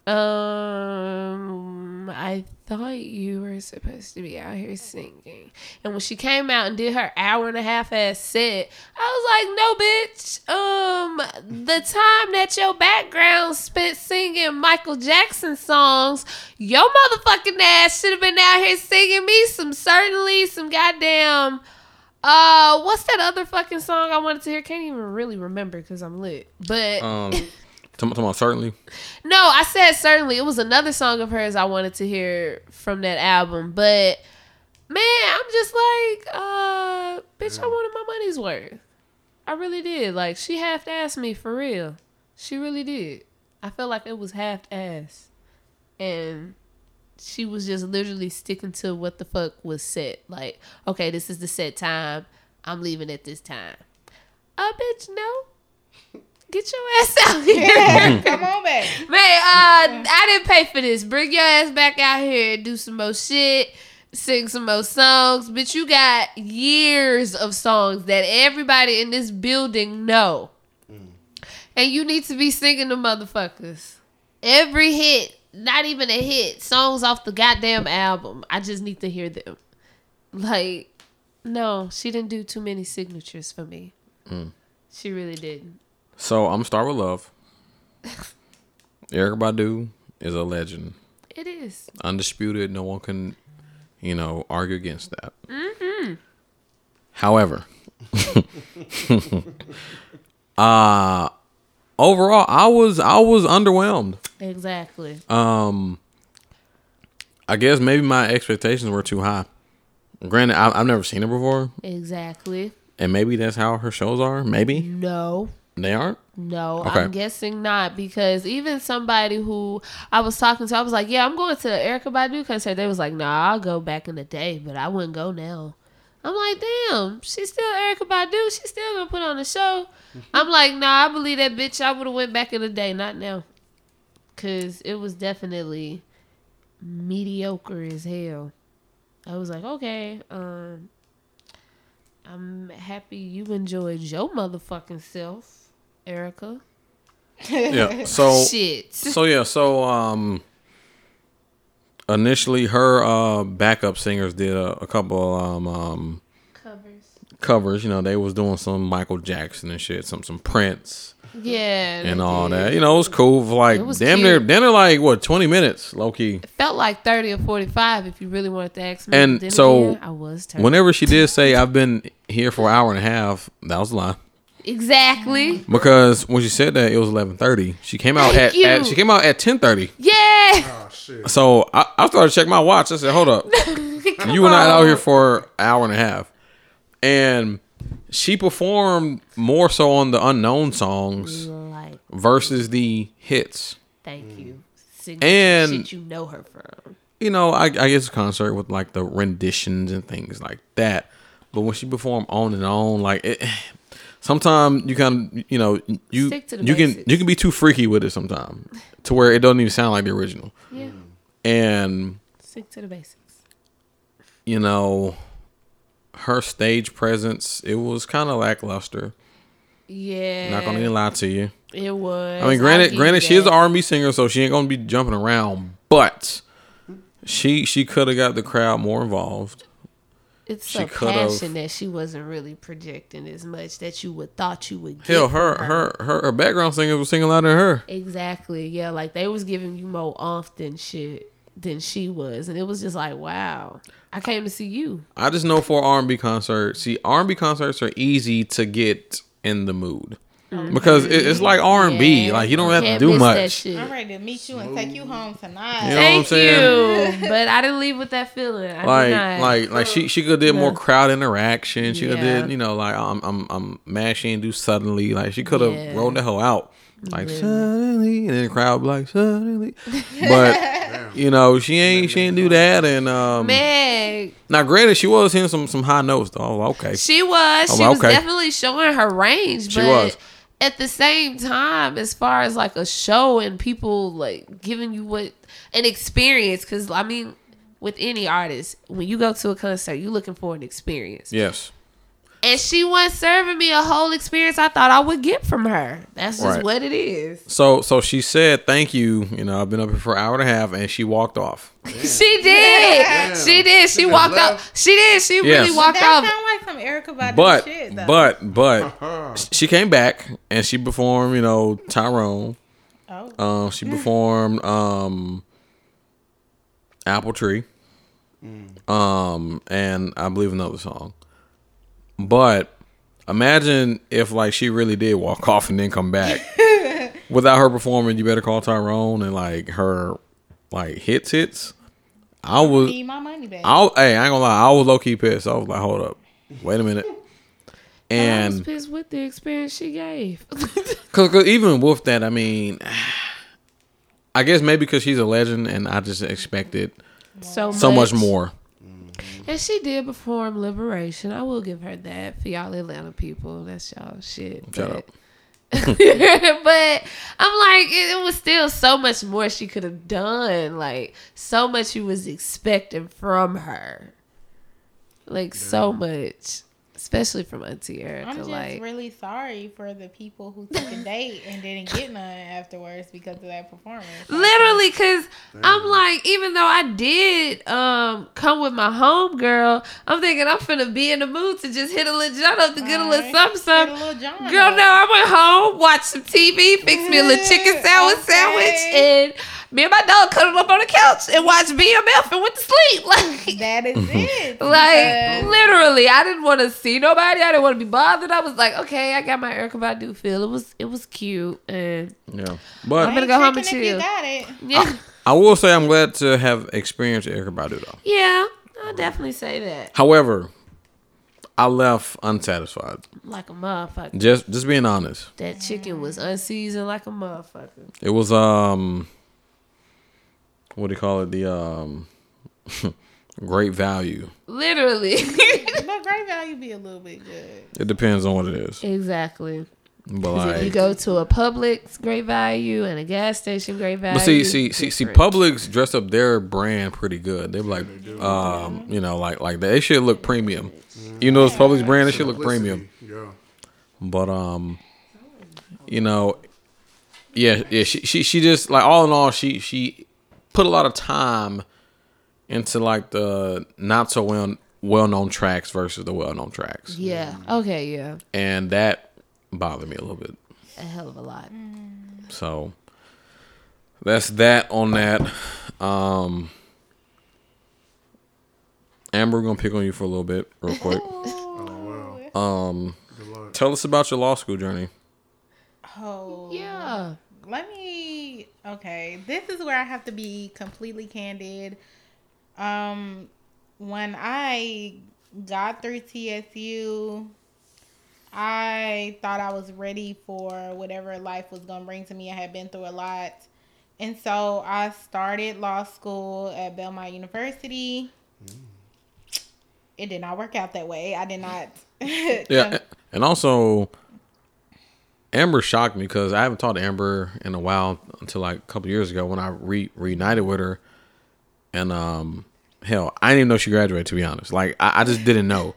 S3: um, I thought you were supposed to be out here singing. And when she came out and did her hour and a half ass set, I was like, no, bitch. Um, the time that your background spent singing Michael Jackson songs, your motherfucking ass should have been out here singing me some certainly some goddamn Uh, what's that other fucking song I wanted to hear? Can't even really remember because I'm lit. But
S2: Um, talking about certainly.
S3: no, I said certainly it was another song of hers I wanted to hear from that album. But man, I'm just like, uh, bitch, I wanted my money's worth. I really did. Like she half assed me for real. She really did. I felt like it was half ass, and she was just literally sticking to what the fuck was set. Like, okay, this is the set time. I'm leaving at this time. Uh, bitch, no. Get your ass out here. Mm-hmm.
S1: Come on back.
S3: Man, uh, I didn't pay for this. Bring your ass back out here and do some more shit, sing some more songs. But you got years of songs that everybody in this building know. Mm. And you need to be singing the motherfuckers. Every hit, not even a hit, songs off the goddamn album. I just need to hear them. Like, no, she didn't do too many signatures for me. Mm. She really didn't.
S2: So I'm gonna start with love. Erykah Badu is a legend,
S3: It is.
S2: undisputed. No one can, you know, argue against that. Hmm. However, uh overall, I was I was underwhelmed.
S3: Exactly.
S2: Um, I guess maybe my expectations were too high. Granted, I, I've never seen her before,
S3: Exactly.
S2: and maybe that's how her shows are. Maybe
S3: No.
S2: They aren't.
S3: No,
S2: Okay.
S3: I'm guessing not because even somebody who I was talking to, I was like, "Yeah, I'm going to the Erykah Badu concert." They was like, "Nah, I'll go back in the day, but I wouldn't go now." I'm like, "Damn, she's still Erykah Badu. She's still gonna put on a show." I'm like, "Nah, I believe that bitch. I would have went back in the day, not now, cause it was definitely mediocre as hell." I was like, "Okay, um, I'm happy you enjoyed your motherfucking self." Erykah.
S2: Yeah. So
S3: Shit.
S2: so yeah. So um, initially her uh backup singers did a, a couple um um
S3: Covers.
S2: covers. You know, they was doing some Michael Jackson and shit, some some Prince
S3: Yeah.
S2: and all
S3: did.
S2: that. You know, it was cool for like
S3: It was
S2: damn
S3: cute.
S2: near damn near like what twenty minutes, low key.
S3: It felt like 30 or 45 if you really wanted to ask me.
S2: And so,
S3: again, I was tired.
S2: Whenever she did say I've been here for an hour and a half, that was a lie.
S3: Exactly.
S2: Because when she said that, it was eleven thirty. She came out at,
S3: you.
S2: at she came out at ten thirty.
S3: Yeah.
S4: Oh shit.
S2: So I, I started to check my watch. I said, "Hold up, you were not out here for an hour and a half." And she performed more so on the unknown songs
S3: Like,
S2: versus the hits.
S3: thank you. Mm. Sing
S2: And-
S3: shit you know her from.
S2: You know, I, I guess a concert with like the renditions and things like that. But when she performed on and on, like it, sometimes you kind of you know you
S3: Stick to the
S2: you can you can be too freaky with it sometimes to where it doesn't even sound like the original.
S3: Yeah.
S2: And
S3: Stick to the basics.
S2: you know, her stage presence it was kind of lackluster.
S3: Yeah.
S2: Not gonna even lie to you.
S3: It was.
S2: I mean, granted,
S3: give
S2: granted, she is an. R&B singer, so she ain't gonna be jumping around. But she she could have got the crowd more involved.
S3: It's
S2: she
S3: so passion that she wasn't really projecting as much that you would thought you would get.
S2: Hell, her her her, her background singers were singing louder than her.
S3: Exactly. Yeah, like they was giving you more often shit than she was, and it was just like, wow, I came to see you.
S2: I just know for R and B concert, see R and B concerts are easy to get in the mood because it, it's like R and B. Like you don't have
S3: Can't
S2: to do much.
S1: I'm ready to meet you and take you home tonight.
S2: You know what I'm
S3: Thank
S2: saying?
S3: you, but I didn't leave with that feeling. I
S2: Like
S3: did not.
S2: like like she she could have did more crowd interaction. She could have
S3: Yeah.
S2: did you know like I'm I'm I'm mad she didn't do suddenly. Like she could have
S3: Yeah.
S2: rolled the hell out like
S3: Really.
S2: suddenly, and then the crowd be like suddenly. But you know she ain't she ain't do that. And um
S3: Meg,
S2: now granted she was hitting some some high notes though. I was like, okay.
S3: she was.
S2: Oh,
S3: She was definitely showing her range.
S2: She
S3: but
S2: was.
S3: At the same time, as far as like a show and people like giving you what an experience, because I mean, with any artist, when you go to a concert, you're looking for an experience.
S2: Yes.
S3: And she wasn't serving me a whole experience I thought I would get from her. That's just
S2: Right.
S3: what it is.
S2: So so she said thank you. You know I've been up here for an hour and a half, and she walked off.
S3: She did. She did. She
S4: just
S3: walked
S4: left.
S3: out. She did. She
S2: Yes.
S3: really walked
S1: That
S3: off.
S1: sound like some Erykah Badu
S2: But
S1: shit, though.
S2: but but she came back and she performed. You know Tyrone.
S1: oh.
S2: Um, she performed um, Apple Tree, um, and I believe another song. But imagine if like she really did walk off and then come back without her performing. You better call Tyrone and like her like hits hits. I was
S1: Need my money back.
S2: I hey I ain't gonna lie I was low key pissed. I was like hold up, wait a minute.
S3: I was
S2: And
S3: pissed with the experience she gave.
S2: Cause, 'cause even with that, I mean, I guess maybe because she's a legend, and I just expected
S3: so
S2: so much more.
S3: And she did perform Liberation. I will give her that for y'all Atlanta people. That's y'all shit.
S2: Shut
S3: but,
S2: up.
S3: but I'm like, it, it was still so much more she could have done. Like, so much you was expecting from her. Like, so much. Especially from Auntie Erykah.
S1: I'm just
S3: like,
S1: really sorry for the people who took a date and didn't get none afterwards because of that performance.
S3: Literally, cause I'm like, even though I did um come with my home girl, I'm thinking I'm finna be in the mood to just hit a little jump up to get a little
S1: Alright.
S3: something, something.
S1: Get a little John
S3: Girl,
S1: up.
S3: no, I went home, watched some TV, fixed me a little chicken sandwich
S1: Okay.
S3: sandwich, and me and my dog cuddled up on the couch and watched BMF and went to sleep. Like,
S1: That is it.
S3: like literally, I didn't want to see nobody. I didn't want to be bothered. I was like, okay, I got my Erykah Badu feel. It was it was cute, and
S2: Yeah, but
S3: I'm
S1: gonna
S3: go home and
S1: tripping if you
S3: chill.
S1: got it.
S3: yeah,
S2: I will say I'm glad to have experienced Erykah Badu though.
S3: yeah, I'll definitely say that.
S2: However, I left unsatisfied.
S3: Like a motherfucker.
S2: Just just being honest,
S3: That chicken was unseasoned like a motherfucker.
S2: it was um, what do you call it? The um, great value.
S3: Literally.
S1: But great value be a little bit good.
S2: It depends on what it is,
S3: exactly.
S2: but
S3: 'Cause if you go to a Publix great value and a gas station great value.
S2: But see, see, see, see,
S3: different.
S2: Publix dress up their brand pretty good. They're like, um, you know, like like they should look premium. You know, it's Publix brand. They should look premium.
S4: Yeah.
S2: But um, you know, yeah, yeah. She she she just like all in all, she she put a lot of time into like the not so well well known tracks versus the well known tracks,
S3: Yeah. Okay. Yeah.
S2: and that bothered me a little bit.
S3: A hell of a lot.
S2: So that's that on that. Um Amber, we're gonna pick on you for a little bit, real quick.
S4: Oh well.
S2: Um,
S4: Good luck.
S2: tell us about your law school journey.
S1: Oh.
S3: Yeah.
S1: Let me. Okay, this is where I have to be completely candid. Um, when I got through TSU, I thought I was ready for whatever life was gonna bring to me. I had been through a lot, and so I started law school at Belmont University. It did not work out that way. I did not.
S2: Yeah, and also Amber shocked me because I haven't talked to Amber in a while until like a couple years ago when I re- reunited with her, and um, hell, I didn't even know she graduated. To be honest, like I, I just didn't know,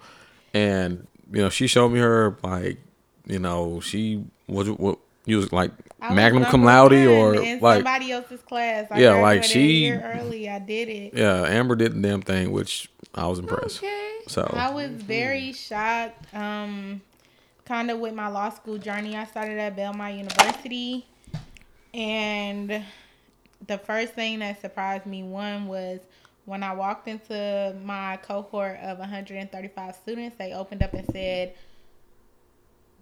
S2: and you know she showed me her like you know she was what you was like
S1: was
S2: magna cum laude or
S1: in
S2: like
S1: somebody else's class. I
S2: Yeah, like she-
S1: early. I did it.
S2: yeah Amber did the damn thing, which I was impressed.
S3: Okay.
S2: So
S1: I was very shocked. Um, kind of with my law school journey. I started at Belmont University, and the first thing that surprised me one was when I walked into my cohort of 135 students. They opened up and said,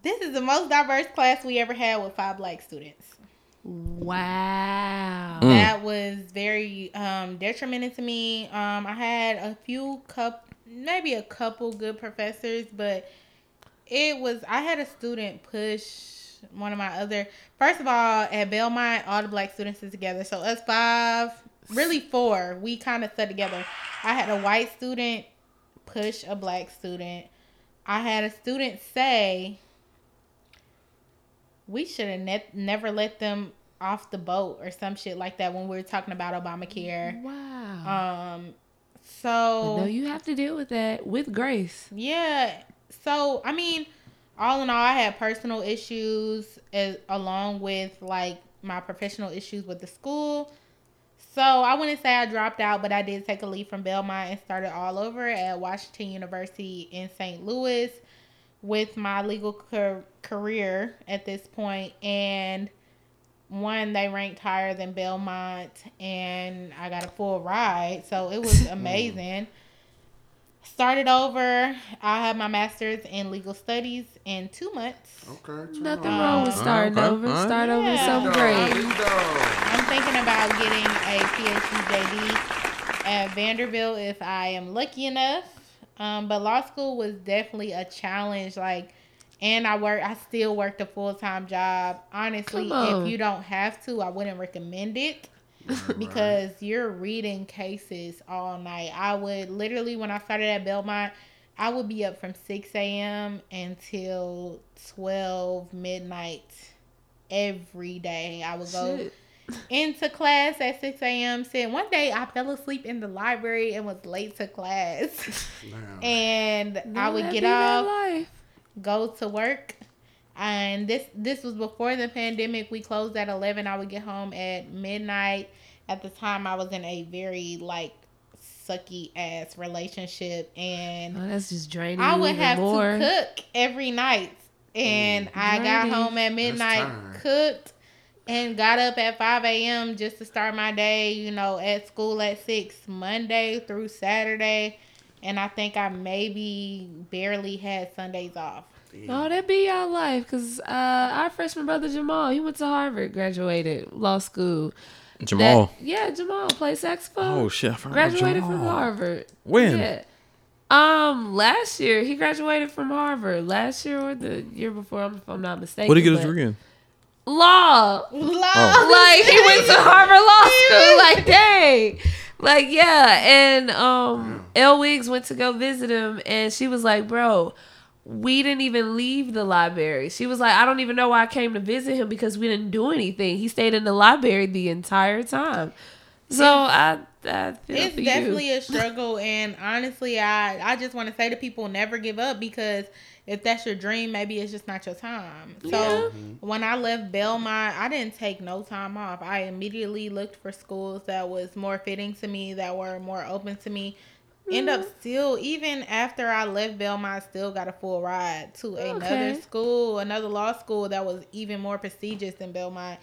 S1: "This is the most diverse class we ever had with five black students."
S3: Wow.
S2: Mm.
S1: that was very um detrimental to me um i had a few cup maybe a couple good professors but it was i had a student push one of my other first of all at belmont all the black students is together so us five really four we kind of stuck together i had a white student push a black student i had a student say we should have ne- never let them off the boat or some shit like that when we were talking about Obamacare.
S3: Wow.
S1: Um, so
S3: no, you have to deal with that with grace.
S1: yeah, so I mean, all in all, I had personal issues as, along with like my professional issues with the school. So I wouldn't say I dropped out, but I did take a leave from Belmont and started all over at Washington University in St. Louis with my legal car- career at this point and one they ranked higher than Belmont and I got a full ride so it was mm. amazing started over. I have my master's in legal studies in two months.
S4: Okay.
S3: Nothing
S4: on.
S3: wrong with
S1: Uh,
S3: starting
S2: okay.
S3: over.
S2: Alright.
S3: Start over
S1: Yeah.
S3: something
S4: Dog,
S3: great.
S1: I'm thinking about getting a PhD JD at Vanderbilt if I am lucky enough. Um, but law school was definitely a challenge. Like, and I work. I still worked a full time job. Honestly, if you don't have to, I wouldn't recommend it because you're reading cases all night. I would literally when I started at Belmont, I would be up from six a.m. until twelve midnight every day. I would go
S3: Shit.
S1: into class at 6 a.m. Said one day I fell asleep in the library and was late to class.
S4: Damn.
S1: and I
S3: Don't
S1: would get
S3: be that
S1: off,
S3: life?
S1: go to work. And this this was before the pandemic. We closed at 11. I would get home at midnight. At the time, I was in a very like sucky ass relationship, and
S3: Oh, that's just draining.
S1: I would have
S3: more.
S1: to cook every night. And I got home at midnight, cooked, and got up at 5 a.m. just to start my day, you know, at school at 6, Monday through Saturday. And I think I maybe barely had Sundays off.
S3: Oh, that be y'all life. Cause uh, our freshman brother Jamal, he went to Harvard, graduated law school.
S2: Jamal.
S3: That- yeah, Jamal played saxophone.
S2: Oh shit! I forgot about
S3: graduated from Harvard.
S2: When?
S3: Yeah. Um, last year he graduated from Harvard. Last year or the year before, if I'm not mistaken.
S2: What did he get his degree in?
S3: Law.
S1: Law.
S3: like he went to Harvard Law School. Like dang, like yeah. And um, L Wiggs went to go visit him, and she was like, "Bro, we didn't even leave the library." She was like, "I don't even know why I came to visit him because we didn't do anything. He stayed in the library the entire time." So I, I
S1: it's definitely
S3: you.
S1: a struggle and honestly i i just want to say to people never give up because if that's your dream maybe it's just not your time so
S3: Yeah.
S1: when i left belmont i didn't take no time off i immediately looked for schools that was more fitting to me that were more open to me end up
S3: Mm-hmm.
S1: still even after i left belmont still got a full ride to another school another law school that was even more prestigious than belmont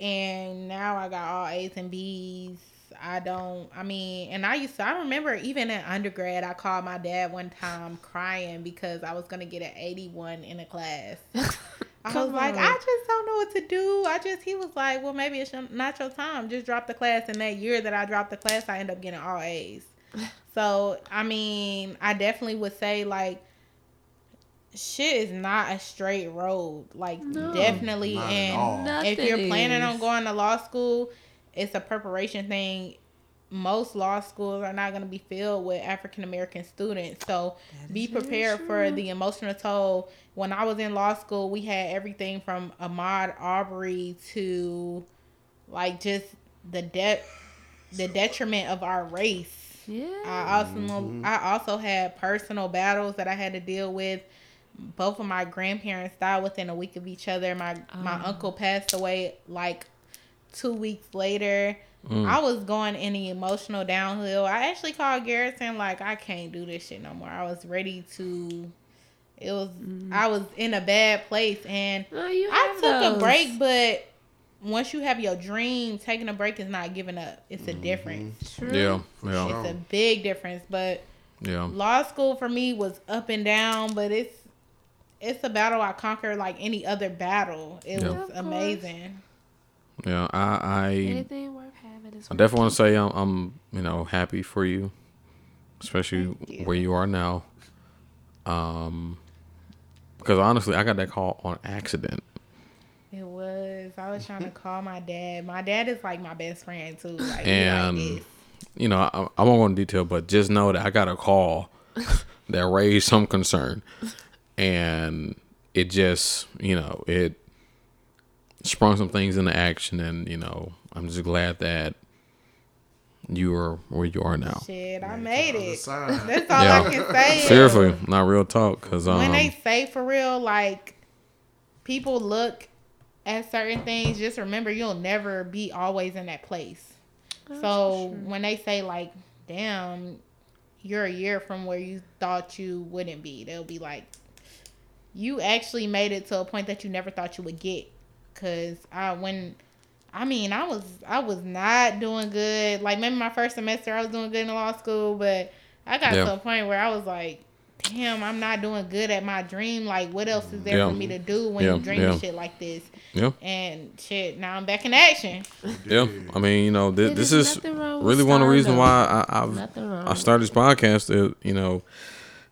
S1: and now I got all A's and B's. I don't. I mean, and I used to. I remember even in undergrad, I called my dad one time crying because I was gonna get an eighty-one in a class. I was
S3: Come
S1: like. I just don't know what to do. I just. He was like, well, maybe it's not your time. Just drop the class. And that year that I dropped the class, I ended up getting all A's. So I mean, I definitely would say like. Shit is not a straight road. Like
S3: No.
S1: definitely,
S4: Not at
S1: and
S4: all.
S1: If you're planning on going to law school, it's a preparation thing. Most law schools are not going to be filled with African American students. So be prepared for the emotional toll. When I was in law school, we had everything from Ahmaud Arbery to like just the de- the detriment of our race.
S3: Yeah.
S1: I also mm-hmm. I also had personal battles that I had to deal with. Both of my grandparents died within a week of each other. My my oh. uncle passed away like two weeks later. Mm. I was going in the emotional downhill. I actually called Garrison like I can't do this shit no more. I was ready to. It was mm-hmm. I was in a bad place and
S3: No, you
S1: I
S3: have
S1: took a break, but once you have your dream, taking a break is not giving up. It's a difference.
S3: True.
S2: Yeah, yeah.
S1: It's a big difference. But
S2: yeah.
S1: law school for me was up and down, but it's it's a battle I conquered like any other battle. It
S2: Yeah.
S1: was amazing.
S2: Yeah, I, I,
S3: Anything worth having is
S2: I definitely want to say I'm, I'm, you know, happy for you, especially
S1: you.
S2: where you are now. Um, because honestly, I got that call on accident.
S1: It. I was trying to call my dad. My dad is like my best friend too. Like, we
S2: And-
S1: like.
S2: You know, I, I won't go into detail, but just know that I got a call that raised some concern, and it just, you know, it sprung some things into action, and you know, I'm just glad that you are where you are now.
S1: Shit, I made it. That's all
S2: Yeah.
S1: I can say.
S2: Seriously, not real talk, because um,
S1: when they say for real, like people look at certain things, just remember you'll never be always in that place. so when they say like, "Damn, you're a year from where you thought you wouldn't be," they'll be like, "You actually made it to a point that you never thought you would get." Cause I when. I mean, I was I was not doing good. Like maybe my first semester I was doing good in law school, but I got
S2: Yeah.
S1: to a point where I was like, damn, I'm not doing good at my dream. Like, what else is there
S2: Yeah.
S1: for me to do when
S2: Yeah,
S1: you dream
S2: yeah.
S1: shit like this?
S2: Yeah.
S1: And shit, now I'm back in action.
S2: Yeah, I mean, you know, thi-
S5: It
S2: this
S5: is
S2: is
S5: nothing wrong with
S2: really one of the reasons why I, I've I started this podcast to you know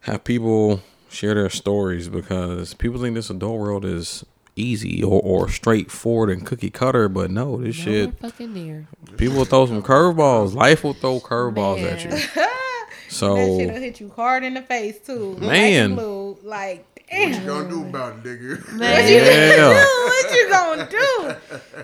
S2: have people share their stories because people think this adult world is easy or, or straightforward and cookie cutter, but no, this shit
S5: fucking near.
S2: people will throw some curveballs. Life will throw curveballs at you.
S1: that shit'll hit you hard in the face too.
S2: Man.
S1: and blue, like
S4: What you gonna do about it, nigga?
S1: What you
S2: Yeah.
S1: gonna do? What you gonna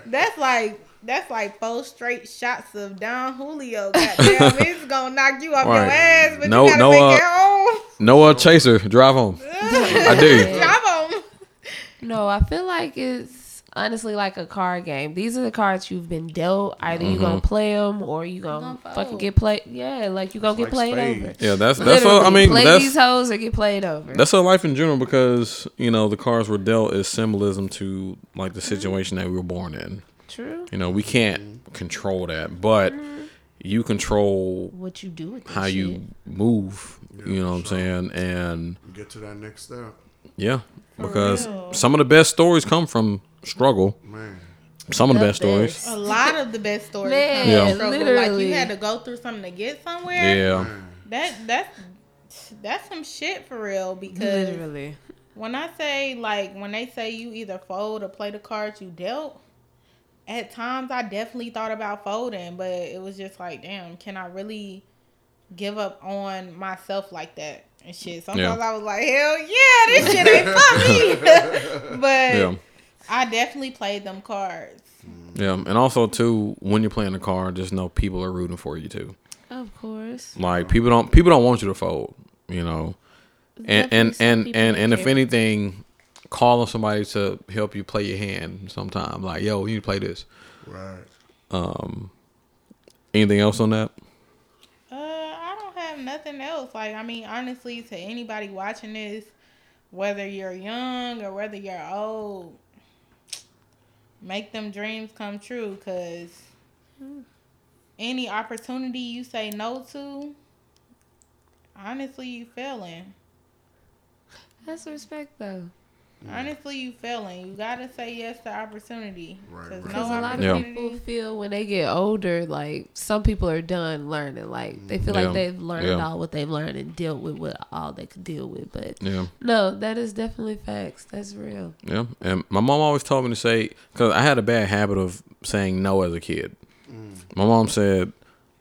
S1: do? That's like that's like four straight shots of Don Julio. Goddamn, it's gonna knock you off your ass, but
S2: No-
S1: you gotta
S2: no,
S1: make
S2: uh,
S1: it home.
S2: Noah Chaser, drive home. I do.
S1: Drive home.
S3: No, I feel like it's honestly like a card game. These are the cards you've been dealt. Either you
S2: Mm-hmm.
S3: gonna play them or you gonna,
S1: gonna
S3: fucking get played. Yeah, like you gonna get
S4: like
S3: played
S4: spades.
S3: over.
S2: Yeah, that's that's what I mean.
S3: play
S2: That's
S3: these hoes or get played over.
S2: That's our life in general because you know the cards were dealt as symbolism to like the situation that we were born in.
S3: true.
S2: You know we can't control that, but you control
S5: What you do with
S2: how
S5: shit.
S2: you move. You know what I'm saying? And
S4: Get to that next step,
S2: yeah, because
S1: real.
S2: some of the best stories come from struggle.
S4: man.
S2: Some of the
S5: The
S2: best stories.
S1: A lot of the best stories
S3: Man,
S2: Yeah.
S1: from struggle. Like you had to go through something to get somewhere.
S2: Yeah,
S1: That that's that's some shit for real because
S3: Literally.
S1: when I say like when they say you either fold or play the cards you dealt, at times I definitely thought about folding, but it was just like, damn, can I really give up on myself like that and shit? Sometimes I was like, hell yeah, this shit ain't for me. but
S2: yeah,
S1: I definitely played them cards.
S2: yeah. And also too, when you're playing the card, just know people are rooting for you too.
S5: Of course.
S2: Like people don't people don't want you to fold. You know. and and
S5: Definitely some
S2: and and, and if
S5: care.
S2: anything, calling somebody to help you play your hand sometime. Like, yo, you need to play this.
S4: Right.
S2: Um Anything else on that?
S1: Uh, I don't have nothing else. Like, I mean, honestly, to anybody watching this, whether you're young or whether you're old, make them dreams come true. Cause any opportunity you say no to, honestly, you failing.
S3: That's respect though. Mm.
S1: Honestly, you failing. You gotta say yes to opportunity.
S4: Right,
S1: 'Cause
S4: right.
S1: no
S3: Because a lot of
S2: Yeah.
S3: people feel when they get older, like some people are done learning. Like they feel
S2: Yeah.
S3: like they've learned
S2: Yeah.
S3: all what they've learned and dealt with what all they could deal with. But
S2: Yeah,
S3: no, that is definitely facts. That's real.
S2: yeah. And my mom always told me to say because I had a bad habit of saying no as a kid. Mm. My mom said,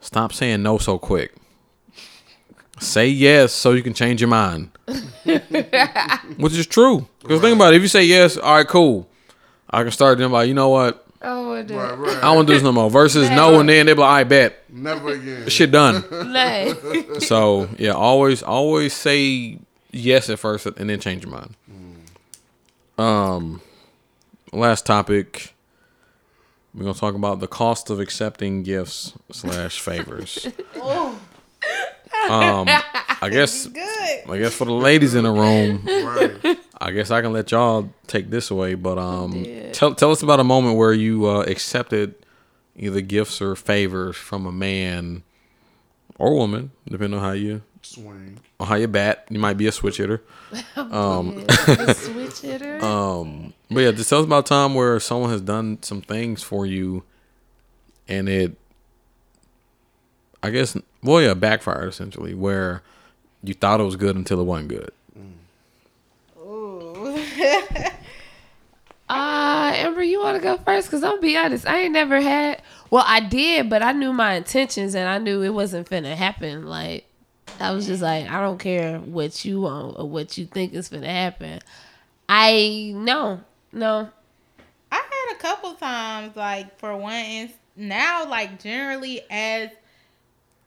S2: "Stop saying no so quick. Say yes so you can change your mind." Which is true. Because think about it. If you say yes, all right, cool. I can start them like, you know what?
S3: Oh,
S4: Right, right.
S2: I don't want to do this no more. Versus no, and then they be like, I bet
S4: Never again.
S2: shit done. So yeah, always always say yes at first and then change your mind. Um, last topic. We're gonna talk about the cost of accepting gifts slash favors. Um, I guess
S1: Good.
S2: I guess for the ladies in the room,
S4: Right.
S2: I guess I can let y'all take this away. But um,
S3: Yeah.
S2: tell tell us about a moment where you uh, accepted either gifts or favors from a man or woman, depending on how you
S4: Swing.
S2: on how you bat. You might be a switch hitter.
S3: Um, switch hitter.
S2: Um, but yeah, just tell us about a time where someone has done some things for you, and it, I guess, well, yeah, backfired essentially, where you thought it was good until it wasn't good.
S1: Ooh.
S3: Uh, Amber, you want to go first? Cause I'm gonna be honest, I ain't never had. Well, I did, but I knew my intentions and I knew it wasn't finna happen. Like, I was just like, I don't care what you want or what you think is finna happen. I no, no.
S1: I had a couple times, like for one, ins- now like generally as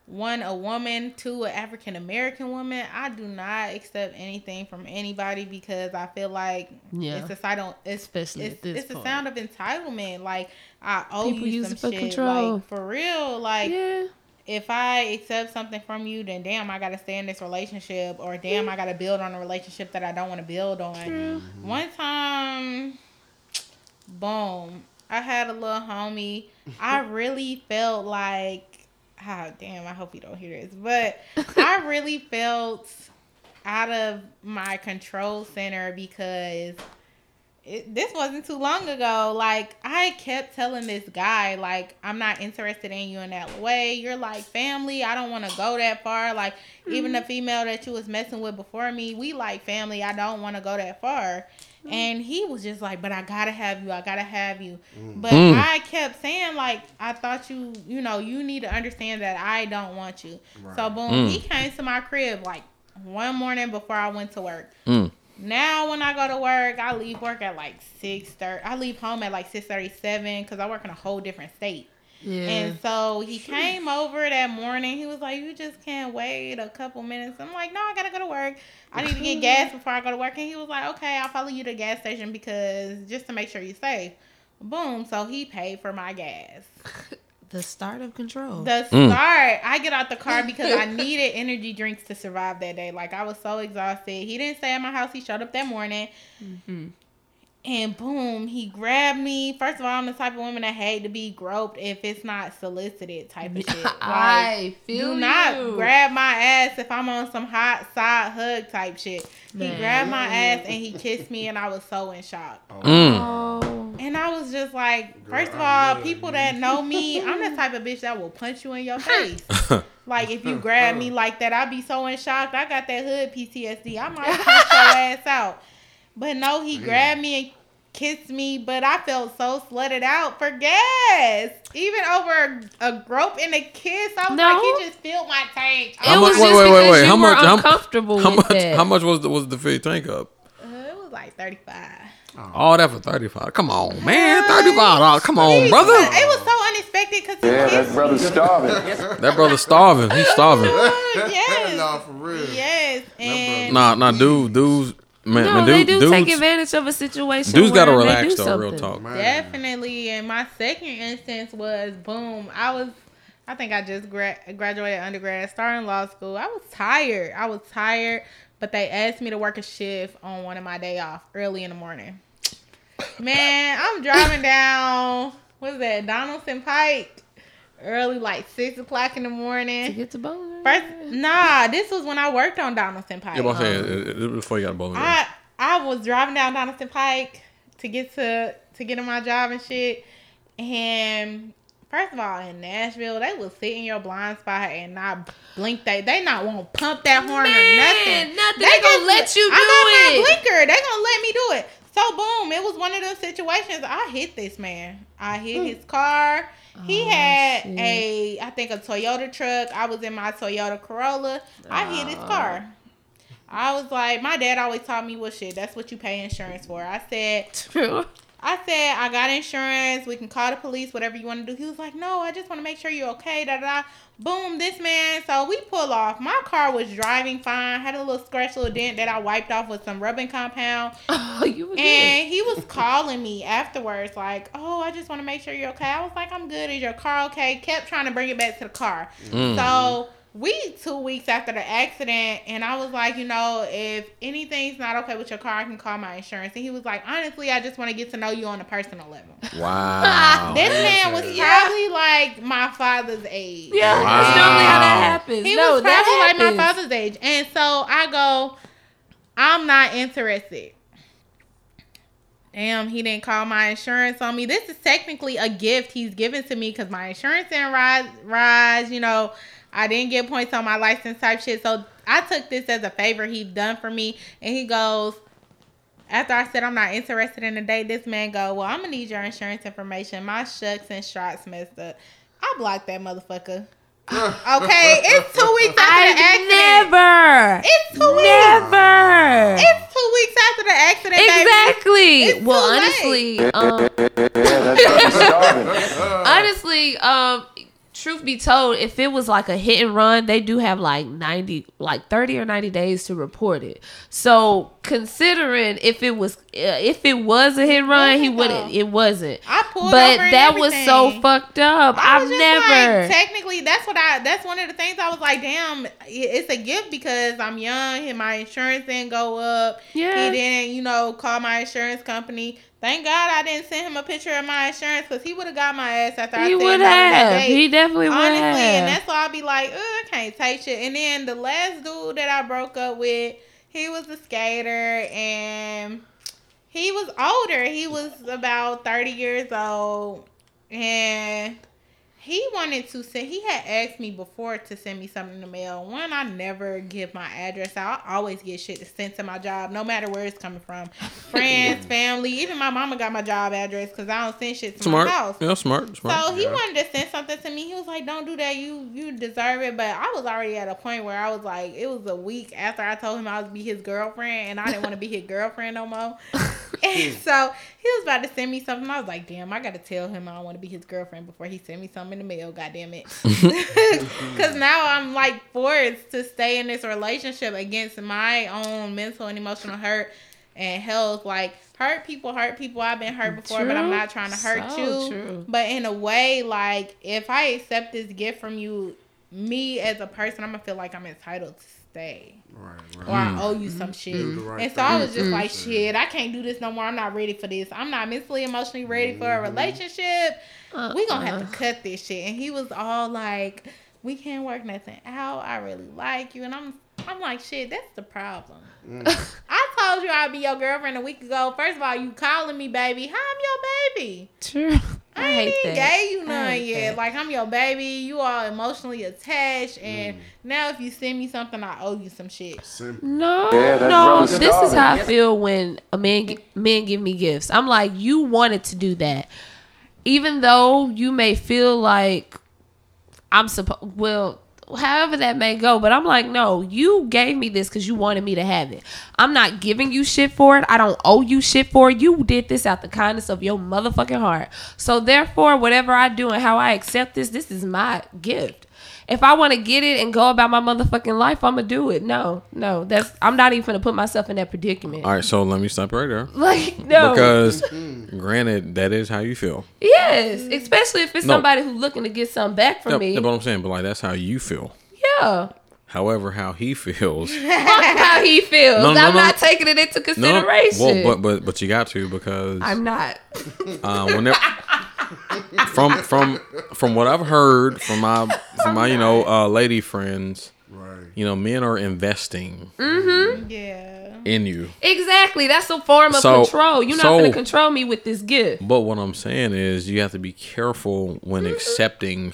S1: one a woman, two an African American woman, I do not accept anything from anybody because I feel like
S3: Yeah.
S1: it's a side on it's
S5: Especially
S1: it's,
S5: at this
S1: it's a sound of entitlement. Like I owe
S3: People
S1: you
S3: use
S1: some
S3: it for
S1: shit.
S3: control.
S1: Like for real, like
S3: Yeah,
S1: if I accept something from you, then damn, I gotta stay in this relationship, or damn, I gotta build on a relationship that I don't want to build on. Mm-hmm. One time, boom, I had a little homie. I really felt like ah, damn, I hope you don't hear this, but I really felt out of my control center because it, this wasn't too long ago. Like I kept telling this guy, like I'm not interested in you in that way. You're like family. I don't want to go that far. Like even the female that you was messing with before me, we like family. I don't want to go that far. And he was just like, but I gotta have you. I gotta have you. But
S2: Mm.
S1: I kept saying like, I thought you, you know, you need to understand that I don't want you. So boom,
S2: Mm.
S1: he came to my crib like one morning before I went to work.
S2: Mm.
S1: Now when I go to work, I leave work at like six thirty. I leave home at like six thirty seven because I work in a whole different state.
S3: Yeah.
S1: And so he came over that morning. He was like, "You just can't wait a couple minutes." I'm like, "No, I gotta go to work. I need to get gas before I go to work." And he was like, "Okay, I'll follow you to the gas station because just to make sure you're safe." Boom. So he paid for my gas.
S3: the start of control.
S1: The mm. start, I get out the car because I needed energy drinks to survive that day. Like I was so exhausted. He didn't stay at my house. He showed up that morning. Mm-hmm. And boom, he grabbed me. First of all, I'm the type of woman that hate to be groped if it's not solicited type of shit. Like,
S3: I feel
S1: do not
S3: you.
S1: grab my ass if I'm on some hot side hug type shit. He grabbed my ass and he kissed me, and I was so in shock.
S2: Mm.
S3: Oh.
S1: And I was just like, first of all, people that know me, I'm the type of bitch that will punch you in your face. like if you grab me like that, I'd be so in shock. I got that hood PTSD. I might punch your ass out. But no, he grabbed me and kissed me, but I felt so slutted out for gas. Even over a, a grope and a kiss, I was
S3: No.
S1: like, he just filled my tank.
S3: It
S2: How
S3: was
S2: much- wait,
S3: just
S2: wait, wait,
S3: because
S2: wait.
S3: you
S2: How
S3: were
S2: much- how-
S3: uncomfortable
S2: How
S3: with
S2: much?
S3: that.
S2: How much was the was the fill tank up?
S1: Uh, it was like 35.
S2: All that for thirty five. Come on, man, thirty five dollars. Come on, brother.
S1: It was so unexpected because he
S6: Yeah, that brother's starving.
S2: That brother's starving. He's starving.
S1: me. Yes.
S4: no, for real.
S1: Yes. And
S2: Nah, nah, dude, dudes, man,
S3: no,
S2: man,
S3: they
S2: dude,
S3: do take advantage of a situation.
S2: dudes gotta relax
S3: do
S2: though. Real talk.
S4: Man.
S1: Definitely. And my second instance was boom. I was, I think I just gra- graduated undergrad, starting law school. I was tired. I was tired, but they asked me to work a shift on one of my day off early in the morning. Man, I'm driving down, what is that, Donaldson Pike, early, like six o'clock in the morning.
S3: To get to bowling.
S1: First, nah, this was when I worked on Donaldson Pike.
S2: Yeah, but I'm saying it- it- it- before you got bowling.
S1: I I was driving down Donaldson Pike to get to to get to my job and shit. And first of all, in Nashville, they will sit in your blind spot and not blink. They they not won't pump that horn or nothing.
S3: nothing. They gonna let you
S1: I got
S3: do
S1: my blinker. They gonna let me do it. So boom, it was one of those situations. I hit this man. I hit mm. his car. He
S3: Oh,
S1: had
S3: shit.
S1: a, I think a Toyota truck. I was in my Toyota Corolla. I hit his oh. car. I was like, my dad always taught me, well, shit, that's what you pay insurance for. I said, I said, I got insurance. We can call the police, whatever you want to do. He was like, no, I just want to make sure you're okay. Da da. da. Boom, this man. So we pull off. My car was driving fine. Had a little scratch, little dent that I wiped off with some rubbing compound.
S3: oh, you were good.
S1: And he was calling me afterwards, like, "Oh, I just want to make sure you're okay." I was like, "I'm good. Is your car okay?" Kept trying to bring it back to the car. Mm. So we two weeks after the accident, and I was like, you know, if anything's not okay with your car, I can call my insurance. And he was like, honestly, I just want to get to know you on a personal level.
S2: Wow.
S1: This man was
S3: Yeah.
S1: probably like my father's age.
S3: yeah,
S2: Wow.
S3: that's normally how that happens.
S1: He
S3: no,
S1: was
S3: that
S1: probably like my father's age. And so I go, I'm not interested. Damn, he didn't call my insurance on me. This is technically a gift he's given to me because my insurance didn't rise, rise. You know, I didn't get points on my license type shit. So I took this as a favor he done for me. And he goes, after I said I'm not interested in the date, this man go, well, I'm gonna need your insurance information. My shucks and shots messed up. I blocked that motherfucker. Okay, it's two weeks after the accident.
S3: I never.
S1: It's two weeks.
S3: Never.
S1: It's two weeks after the accident.
S3: Exactly.
S1: It's
S3: well,
S1: too
S3: honestly, um,
S6: Yeah, that brother's starving.
S3: honestly, um, truth be told, if it was like a hit and run, they do have like ninety, like thirty or ninety days to report it. So considering if it was uh, if it was a hit run, he wouldn't. It wasn't.
S1: I pulled
S3: But that was so fucked up.
S1: I just
S3: never.
S1: like, technically, that's what I. That's one of the things I was like, damn, it's a gift because I'm young and my insurance didn't go up.
S3: Yeah.
S1: He didn't, you know, call my insurance company. Thank God I didn't send him a picture of my insurance because he would have got my ass after I
S3: he
S1: said
S3: would
S1: no to that
S3: have. He definitely would
S1: Honestly,
S3: have.
S1: and that's why I'd be like, I can't take shit. And then the last dude that I broke up with, he was a skater and he was older. He was about 30 years old. And he wanted to send, he had asked me before to send me something in the mail. One, I never give my address out. I always get shit sent to my job, no matter where it's coming from. Friends, family, even my mama got my job address because I don't send shit to
S2: Smart.
S1: my house.
S2: Yeah, smart. Smart.
S1: So he
S4: Yeah.
S1: wanted to send something to me. He was like, "Don't do that. You you deserve it." But I was already at a point where I was like, it was a week after I told him I was be his girlfriend, and I didn't want to be his girlfriend no more. and so he was about to send me something. I was like, "Damn, I got to tell him I don't want to be his girlfriend before he send me something in the mail." God damn it, because now I'm like forced to stay in this relationship against my own mental and emotional hurt and health. Like hurt people, hurt people. I've been hurt before, but I'm not trying to hurt
S3: So
S1: you.
S3: true.
S1: But in a way, like if I accept this gift from you, me as a person, I'm gonna feel like I'm entitled to stay.
S4: Right, right.
S1: Or
S4: right.
S1: I mm. owe you some shit.
S4: Do right
S1: and so I was just like, mm. shit, I can't do this no more. I'm not ready for this. I'm not mentally, emotionally ready for a mm-hmm. relationship. We gonna have to uh-uh. cut this shit. And he was all like, we can't work nothing out. I really like you. And I'm I'm like, shit, that's the problem. I told you I'd be your girlfriend a week ago. First of all, you calling me baby. How I'm your baby?
S3: True. I,
S1: I,
S3: hate
S1: ain't even
S3: that.
S1: gave you
S3: I
S1: none yet.
S3: that.
S1: Like I'm your baby. You are emotionally attached, and
S4: Mm.
S1: now if you send me something, I owe you some shit.
S4: Simple.
S3: No,
S6: Yeah,
S3: no.
S6: brother's
S3: This is how I feel when a man men give me gifts. I'm like, you wanted to do that, even though you may feel like I'm supposed. Well, however that may go, but I'm like, no, you gave me this because you wanted me to have it. I'm not giving you shit for it. I don't owe you shit for it. You did this out the kindness of your motherfucking heart. So therefore, whatever I do and how I accept this, this is my gift. If I want to get it and go about my motherfucking life, I'm gonna do it. No, no, that's I'm not even gonna put myself in that predicament.
S2: All right, so let me stop right there.
S3: Like no,
S2: Because, granted, that is how you feel.
S3: yes, especially if it's
S2: No.
S3: somebody who's looking to get something back from
S2: Yeah,
S3: me.
S2: yeah, but I'm saying, but like that's how you feel.
S3: yeah,
S2: However, how he feels.
S3: how he feels.
S2: No, no,
S3: I'm
S2: no.
S3: not taking it into
S2: no,
S3: consideration.
S2: well, but but but you got to because
S3: I'm not.
S2: uh, whenever from from from what I've heard from my my you know uh, lady friends,
S4: Right.
S2: you know, men are investing Mm-hmm.
S1: Yeah.
S2: in you.
S3: Exactly. That's a form of
S2: So-
S3: control. You're not
S2: so-
S3: gonna control me with this gift.
S2: But what I'm saying is you have to be careful when accepting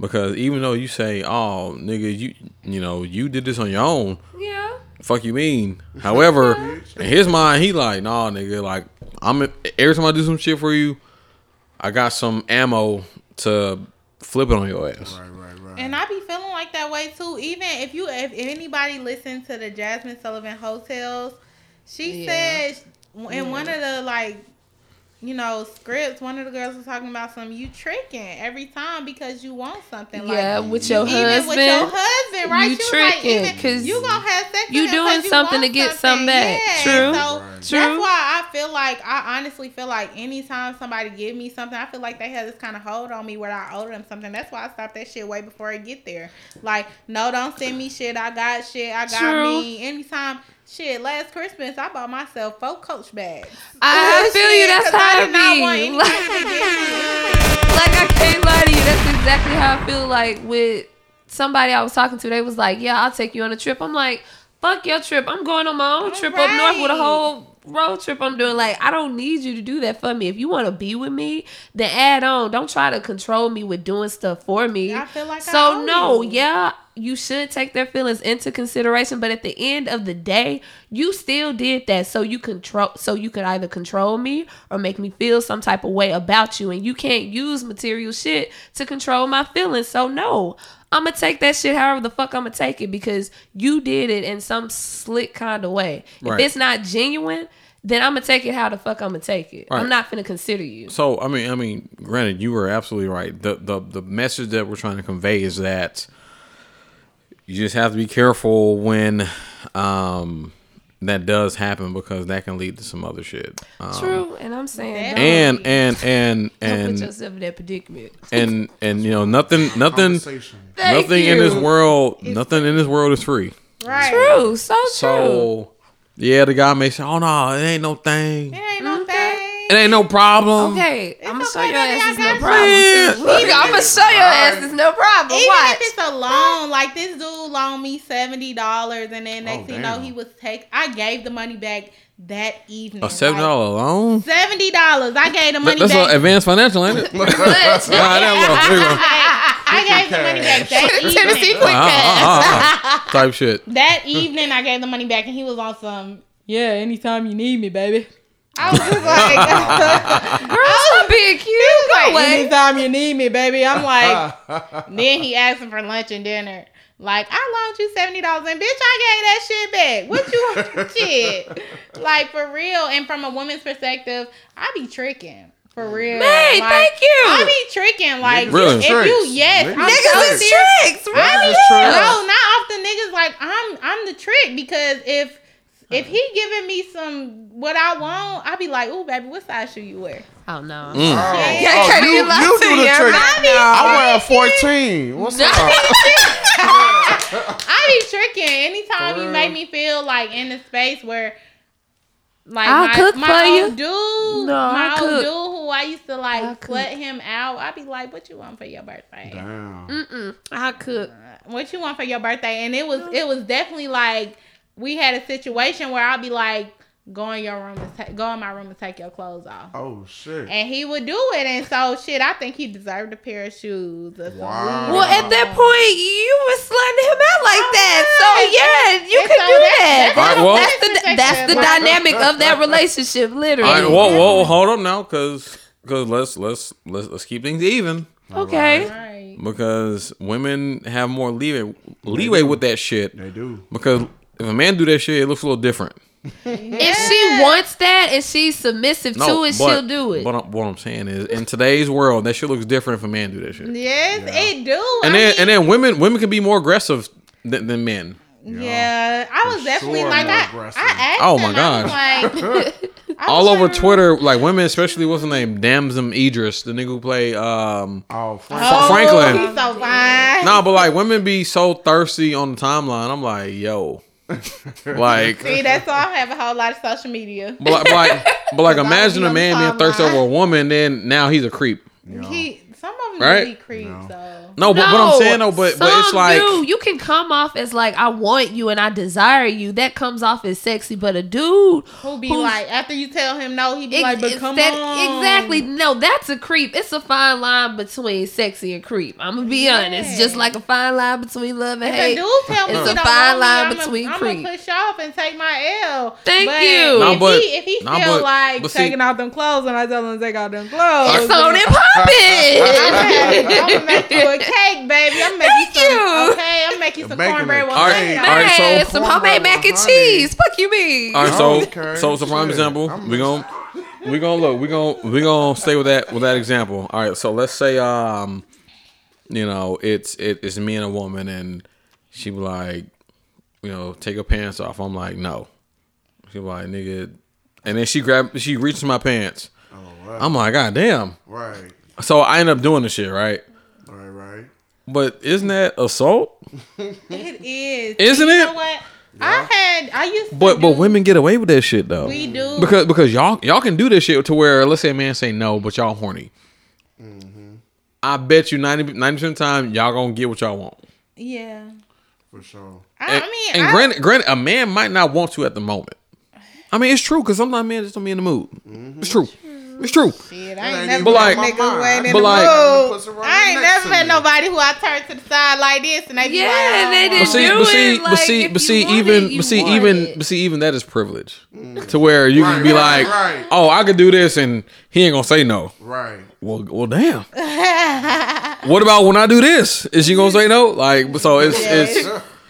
S2: because even though you say, "Oh, nigga, you you know, you did this on your own."
S3: Yeah.
S2: Fuck you mean? However, in his mind, he like, "Nah, nigga, like I'm every time I do some shit for you, I got some ammo to flip it on your ass."
S4: Right, right, right.
S1: And I be feeling like that way too. Even if you, if, if anybody listened to the Jazmine Sullivan Heaux Tales, she
S3: Yeah.
S1: said in one of the like, you know, scripts, one of the girls was talking about some you tricking every time because you want something.
S3: Yeah,
S1: like,
S3: with your
S1: even
S3: husband.
S1: with your husband, right?
S3: you
S1: She
S3: tricking,
S1: even-
S3: 'cause
S1: you gonna have sex.
S3: you
S1: with him you
S3: something to get something back.
S1: Yeah,
S3: True.
S1: So
S4: Right.
S3: True.
S1: that's why I feel like I honestly feel like anytime somebody give me something, I feel like they have this kind of hold on me where I owe them something. That's why I stop that shit way before I get there. Like, no, don't send me shit. I got shit. I got
S3: True.
S1: me. Anytime. Shit, last Christmas I bought myself four Coach bags.
S3: I oh, feel you.
S1: Shit,
S3: That's
S1: 'cause
S3: how
S1: I
S3: it
S1: did not want
S3: be. Like,
S1: to get me.
S3: like I can't lie to you. That's exactly how I feel like with somebody I was talking to. They was like, "Yeah, I'll take you on a trip." I'm like, "Fuck your trip. I'm going on my own trip up north with a whole road trip I'm doing. Like, I don't need you to do that for me. If you want to be with me, then add on. Don't try to control me with doing stuff for me.
S1: I feel like
S3: so no,
S1: you.
S3: yeah, you should take their feelings into consideration. But at the end of the day, you still did that so you control, so you could either control me or make me feel some type of way about you. And you can't use material shit to control my feelings. So no. I'm gonna take that shit however the fuck I'm gonna take it because you did it in some slick kind of way.
S2: Right.
S3: If it's not genuine, then I'm gonna take it how the fuck I'm gonna take it.
S2: Right.
S3: I'm not gonna consider you.
S2: So I mean, I mean, granted, you were absolutely right. The the the message that we're trying to convey is that you just have to be careful when um that does happen because that can lead to some other shit. Um,
S3: True, and I'm saying don't,
S2: And and and
S3: don't put yourself in that predicament.
S2: and and you know nothing nothing
S4: Conversation.
S3: Thank
S2: nothing in this
S3: you.
S2: world nothing in this world is free.
S1: Right.
S3: True, so true.
S2: So yeah, the guy may say, "Oh no, it ain't no thing.
S1: It ain't no thing.
S2: It ain't no problem."
S3: Okay, I'm gonna show
S1: okay,
S3: your
S1: baby,
S3: ass is no problem.
S2: you.
S3: too. Look, I'm gonna show your ass is no problem.
S1: Even
S3: Watch.
S1: if it's a loan, like this dude loaned me seventy dollars, and then next
S4: Oh,
S1: thing you know, he was take. I gave the money back that evening.
S2: A seventy dollar loan.
S1: Seventy dollars. I gave the money
S2: That's
S1: back.
S2: an advanced financial, ain't it? Nah,
S3: But-
S2: that low. There you.
S1: I gave the money back that
S3: Tennessee
S1: evening.
S3: quick cash.
S2: ah, ah, ah. Type shit.
S1: That evening, I gave the money back, and he was on some. Yeah, anytime you need me, baby. I was just like,
S3: Girl, stop being cute. Go
S1: like,
S3: away.
S1: anytime you need me, baby. I'm like, then he asked him for lunch and dinner. Like, I loaned you seventy dollars, and bitch, I gave that shit back. What you want, shit? Like for real. And from a woman's perspective, I be tricking for real.
S3: Hey,
S1: Like,
S3: thank you.
S1: I be tricking. Like,
S2: Really?
S1: if you,
S4: Tricks.
S1: yes,
S4: Niggas
S1: I'm
S4: is
S1: so
S3: Niggas is
S1: serious.
S3: tricks.
S1: I
S3: Really?
S4: is.
S1: No, not off the niggas. Like I'm, I'm the trick because if if he giving me some what I want, I'd be like, ooh, baby, what size shoe you wear? Mm.
S5: Oh no.
S4: Oh,
S1: Yeah,
S4: oh,
S3: can't
S4: you, you do the
S3: you.
S4: trick.
S3: I
S4: I wear a 14. What's up?
S1: I be tricking. Anytime
S4: For
S1: you make me feel like in a space where like
S3: I'll
S1: my,
S3: cook
S1: my
S3: for
S1: old
S3: you.
S1: dude,
S3: No,
S1: my
S3: I'll
S1: old
S3: cook.
S1: dude who I used to like
S3: cook.
S1: sweat him out. I'd be like, what you want for your birthday?
S4: Damn.
S3: I cook.
S1: what you want for your birthday and it was it was definitely like we had a situation where i'd be like go in your room and ta- go in my room and take your clothes off
S4: Oh, shit.
S1: and he would do it and so shit i think he deserved a pair of shoes or some
S4: Wow.
S3: Well, at that
S1: um,
S3: point, you were slutting him out like oh, that. So yeah, you
S1: And
S3: could
S1: so
S3: do
S1: that-
S3: that.
S1: that's
S3: That's,
S2: All right, well-
S3: that's the that's the dynamic of that relationship, literally.
S2: All right, whoa, whoa, hold up now, cause, cause let's let's let's let's keep things even.
S3: okay.
S1: right
S2: Because women have more leeway leeway with that shit.
S4: They do.
S2: Because if a man do that shit, it looks a little different.
S3: If she wants that and she's submissive to it,
S2: but,
S3: she'll do it.
S2: But I'm- what I'm saying is, in today's world, that shit looks different if a man do that shit.
S1: yes it do
S2: And then
S1: mean,
S2: and then women women can be more aggressive than, than men.
S1: yeah i was
S4: For
S1: definitely
S4: sure
S1: like
S4: more
S1: I,
S4: aggressive.
S1: I asked
S2: Oh, my
S1: him, I was like I
S2: All
S1: was
S2: over
S1: like,
S2: Twitter, like women, especially what's the name, Damson Idris, the nigga who play um
S4: Oh, Frank.
S1: oh,
S2: Franklin.
S1: he's so fine
S2: No, but like women be so thirsty on the timeline. I'm like, yo, like,
S1: see that's why i have a whole lot of social media
S2: but like, but like, but like imagine a
S1: on
S2: man being thirsty over a woman, then now he's a creep.
S1: He some of them
S2: Right?
S1: be creeps though.
S2: No, but what I'm saying though, but but it's like,
S3: do. you can come off as like I want you and I desire you. That comes off as sexy, but a dude
S1: Who be
S3: who's-
S1: like after you tell him no, he be
S3: Ex-
S1: like, but come
S3: that-
S1: on.
S3: Exactly. No, that's a creep. It's a fine line between sexy and creep. I'm gonna be honest. Just like a fine line between love and
S1: If a
S3: hate.
S1: dude tell me
S3: it's
S1: he
S3: a fine
S1: want
S3: line
S1: me,
S3: between
S1: I'm
S3: creep.
S1: gonna push off and take my L.
S3: Thank
S1: but
S3: you.
S2: Nah,
S1: If,
S2: but-
S1: he, if he
S2: nah,
S1: still
S2: but-
S1: like
S2: but see-
S1: taking off them clothes and I tell him to take off them clothes,
S3: It's on
S1: then
S3: and popping.
S1: I'm gonna make you a cake, baby. I'm gonna make you
S3: Thank
S1: some.
S3: you.
S1: Okay, I'm gonna make you some
S4: Making
S1: cornbread with
S2: All right,
S1: honey.
S2: all right, so-
S3: Man, some homemade mac and
S4: honey.
S3: cheese. Fuck you mean?
S2: all right, so
S4: Okay,
S2: so so prime
S4: shit.
S2: example,
S4: I'm-
S2: we gon' we gonna look, we gonna we gonna stay with that with that example. All right, so let's say um, you know, it's it, it's me and a woman, and she be like, you know, take her pants off. I'm like, no. She be like, nigga, and then she grab she reaches my pants.
S4: Oh, wow.
S2: I'm like, god damn.
S4: Right.
S2: So I end up doing the shit, right?
S4: Right, right.
S2: But isn't that assault?
S1: It is,
S2: Isn't
S1: you
S2: it?
S1: Know what? I had. I used. To
S2: But but
S1: do-
S2: women get away with that shit though.
S1: We do.
S2: because because y'all y'all can do this shit to where let's say a man say no, but y'all horny. Mm-hmm. I bet you 90 percent of the time y'all gonna get what y'all want.
S1: Yeah.
S4: For sure.
S1: I,
S2: And,
S1: I mean,
S2: and
S1: I,
S2: granted, granted, a man might not want to at the moment. I mean, it's true because sometimes men just don't be in the mood. It's true. It's true.
S1: Shit, I ain't
S4: ain't
S1: never
S4: even
S2: But like-
S1: a nigga who ain't in
S2: but
S1: the
S2: like-
S1: mood.
S4: Pussy right
S1: I ain't never
S4: to
S1: met nobody who I turn to the side like this and they be
S3: Yeah,
S1: like,
S3: they
S1: oh,
S3: didn't
S2: But see,
S3: do
S2: but see,
S3: it,
S2: but see,
S3: if
S2: but see,
S3: want
S2: even,
S3: it, you
S2: but see, even,
S3: it.
S2: but see, even that is privilege. Mm. To where you can be
S4: Right,
S2: like,
S4: right.
S2: oh, I could do this, and he ain't gonna say no.
S4: Right.
S2: Well, well, damn. what about when I do this? Is she gonna say no? Like, so it's it's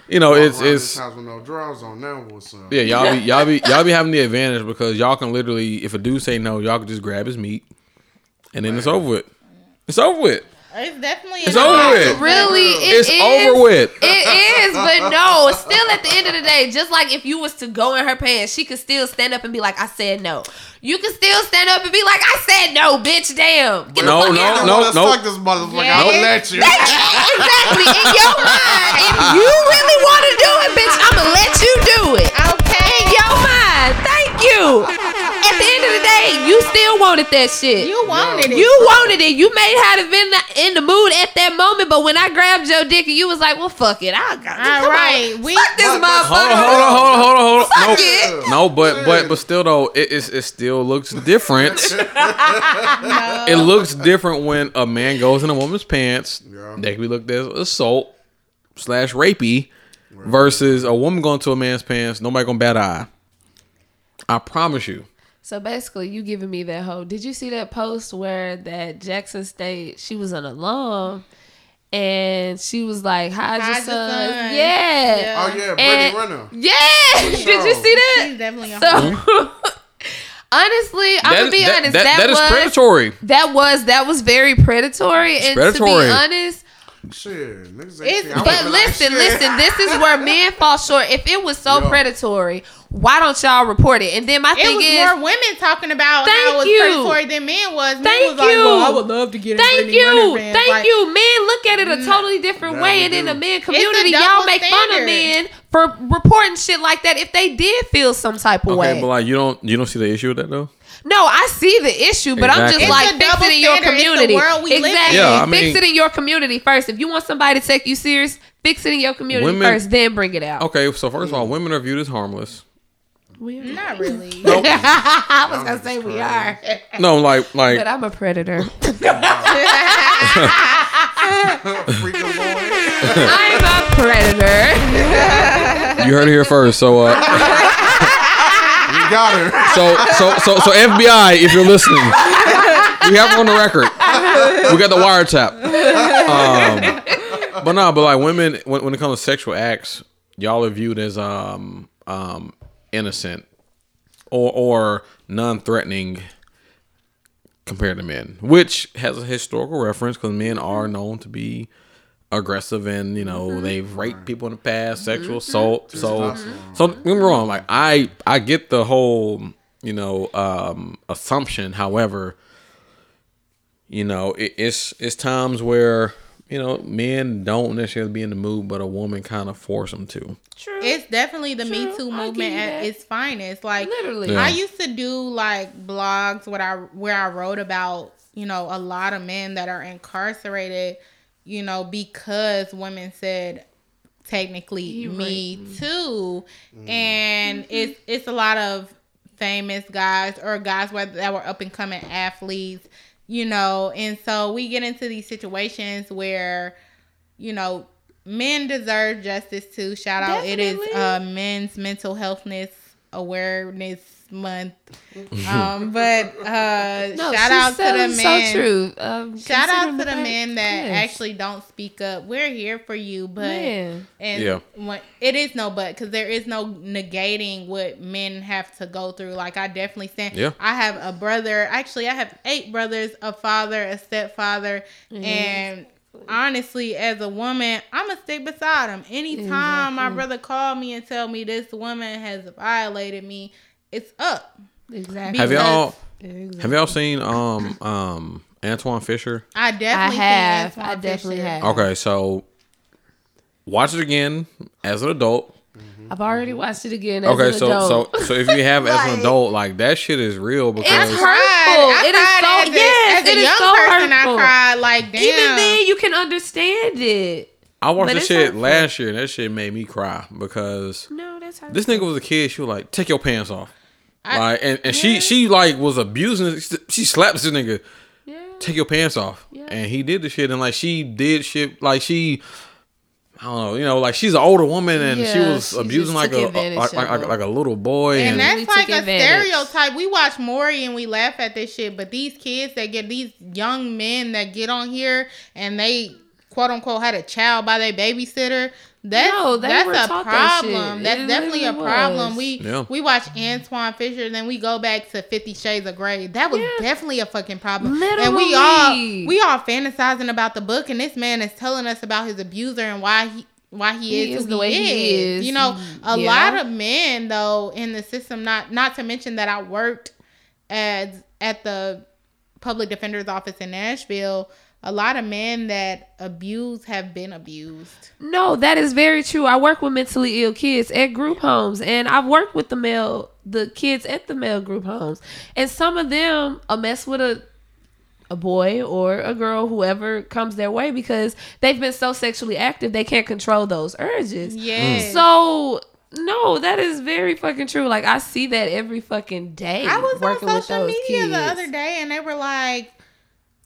S2: you know it's
S4: Around this
S2: it's
S4: house with no drawers on. Now what's up?
S2: yeah y'all be y'all be y'all be having the advantage because y'all can literally if a dude say no y'all can just grab his meat and then it's over with. It's over with.
S1: It's definitely
S2: It's over
S1: art.
S2: with.
S3: Really, it
S2: It's
S3: is-
S2: over with.
S3: It is, but no. Still, at the end of the day, just like if you was to go in her pants, she could still stand up and be like, "I said no." You can still stand up and be like, "I said no, bitch, damn." Get the
S2: No,
S3: fuck
S2: no,
S3: out.
S2: no.
S4: Let's fuck this motherfucker.
S1: Yeah.
S4: I'll let you.
S3: exactly in your mind. If you really want to do it, bitch, I'ma let you do it.
S1: Okay.
S3: In your mind, thank you. At the end of the day, you still wanted that shit.
S1: You wanted it.
S3: You wanted it. You may have been in the mood at that moment, but when I grabbed your dick and you was like, "Well, fuck it, I got
S1: All
S3: come
S1: right,
S3: on.
S1: we-
S3: fuck this
S4: But- but-
S3: motherfucker."
S2: Hold on, hold on, hold on, hold on, hold on.
S3: Fuck it.
S2: No, no, but but but still though, it is it still looks different. It looks different when a man goes in a woman's pants.
S4: Yeah.
S2: That can be looked as assault slash rapey, versus a woman going to a man's pants. Nobody gonna bat an eye. I promise you.
S3: So basically, you giving me that whole. Did you see that post where that Jackson State? She was an alum, and she was like, "Hide, your
S1: Hide your
S3: son."
S1: son.
S3: Yeah.
S1: Yeah.
S4: Oh yeah,
S3: And-
S4: Brittany Renner.
S3: Yeah. Did you see that?
S1: She's definitely a
S3: So honestly, I'm gonna be
S2: that,
S3: honest.
S2: that-
S3: That,
S2: that is
S3: was
S2: predatory.
S3: that was that was very predatory. And to
S2: predatory.
S3: be honest,
S4: Shit, niggas ain't
S1: It's-
S4: seen- I
S3: but
S4: would've like,
S3: listen, listen. This is where men fall short. If it was so
S4: Yeah.
S3: predatory, why don't y'all report it? And then my
S1: It
S3: thing
S1: was
S3: is,
S1: more women talking about
S3: Thank
S1: how it was
S3: you.
S1: predatory than men was. Men
S3: Thank
S1: was like,
S3: you.
S1: well, I would love to get in
S3: Thank you. Thank
S1: Like,
S3: you. Men look at it a totally different
S4: Yeah,
S3: way.
S4: we
S3: And in the men community, y'all make fun of men for reporting shit like that if they did feel some type of
S2: Okay,
S3: way.
S2: but like you don't you don't see the issue with that though.
S3: no, I see the issue, but I'm just
S2: Exactly.
S3: like
S1: It's
S3: fix it in your
S1: standard. It's the
S3: community.
S1: we
S3: exactly.
S2: Yeah, I
S3: fix it in your community first. If you want somebody to take you serious, fix it in your community
S2: Women-
S3: first, then bring it out.
S2: Okay, so first of all, women are viewed as harmless.
S1: We are not really.
S3: I was gonna say we are,
S2: No, like like
S3: but I'm a predator. I'm a predator.
S2: you heard it here first. So uh,
S4: We got her.
S2: so so so so FBI, if you're listening, we have her on the record. We got the wiretap. Um, but no, but like women, when, when it comes to sexual acts, y'all are viewed as um um innocent or or non-threatening compared to men, which has a historical reference because men are known to be aggressive and you know they've raped people in the past, sexual assault. So so don't get me wrong, like I I get the whole you know um assumption. However, you know it, it's it's times where you know men don't necessarily be in the mood, but a woman kind of force them to.
S3: True.
S1: It's definitely the Me Too movement
S3: give you
S1: at its finest. Like
S3: Literally.
S2: Yeah.
S1: I used to do like blogs where I where I wrote about you know a lot of men that are incarcerated, you know, because women said technically
S3: You
S1: me too,
S3: Mm-hmm.
S1: and it's it's a lot of famous guys or guys where- that were up and coming athletes, you know, and so we get into these situations where you know, men deserve justice too. Shout out. It is uh men's mental healthness awareness month. um but uh
S3: No,
S1: shout out to the
S3: so,
S1: men.
S3: So true. Um,
S1: Shout out to the
S3: fact-
S1: men that
S3: yes.
S1: actually don't speak up. We're here for you, but
S3: Man.
S1: and
S2: Yeah.
S1: when, it is no but because there is no negating what men have to go through. Like I definitely stand.
S2: Yeah.
S1: I have a brother. Actually, I have eight brothers, a father, a stepfather,
S3: Mm-hmm.
S1: and honestly, as a woman, I'm gonna stick beside him. Anytime my brother called me and tell me this woman has violated me, it's up.
S3: Exactly.
S2: Have y'all
S3: Exactly.
S2: have y'all seen um um Antwone Fisher?
S1: I
S3: I
S1: definitely
S3: have. I definitely
S1: Fisher-
S3: have.
S2: Okay, so watch it again as an adult.
S3: I've already watched it again. As
S2: Okay,
S3: an
S2: so
S3: adult.
S2: so so if you have as an adult, like that shit is real because
S3: It's
S1: I
S3: hurtful.
S1: cried.
S3: It is
S1: I
S3: so
S1: cried as a-
S3: yes.
S1: as a
S3: it is
S1: young
S3: so
S1: person,
S3: hurtful.
S1: I cried like damn.
S3: Even then, you can understand it.
S2: I watched
S3: But
S2: this shit
S3: hurtful.
S2: last year and that shit made me cry because
S3: No, that's how.
S2: this nigga was a kid. She was like, "Take your pants off,"
S1: I-
S2: like, and, and she she like was abusing. She slapped this nigga.
S3: Yeah.
S2: Take your pants off,
S3: Yeah.
S2: and he did the shit, and like she did shit, like she. I don't know, you know, like she's an older woman and she was
S3: she
S2: abusing like
S3: took
S2: a, like, like, like, like a little boy,
S1: And
S2: and,
S1: that's like a
S3: advantage.
S1: stereotype. We watch Maury and we laugh at this shit, but these kids that get these young men that get on here and they quote unquote had a child by their babysitter, That's
S3: No, they were
S1: that's a
S3: taught that
S1: problem. That's
S3: It
S1: definitely a problem.
S3: was.
S1: We
S2: Yeah.
S1: we watch Antwone Fisher, then we go back to Fifty Shades of Grey. That was
S3: Yeah.
S1: definitely a fucking problem. And we all we all fantasizing about the book, and this man is telling us about his abuser and why he why he,
S3: He
S1: is,
S3: is the way
S1: he
S3: he
S1: is.
S3: is.
S1: You know, a
S3: Yeah.
S1: lot of men though in the system. Not not to mention that I worked as at the public defender's office in Nashville. A lot of men that abuse have been abused.
S3: No, that is very true. I work with mentally ill kids at group homes, and I've worked with the male, the kids at the male group homes, and some of them a mess with a a boy or a girl, whoever comes their way, because they've been so sexually active they can't control those urges.
S1: Yes.
S3: So no, that is very fucking true. Like I see that every fucking day.
S1: I was
S3: working
S1: on
S3: with
S1: social media
S3: kids.
S1: the other day and they were like,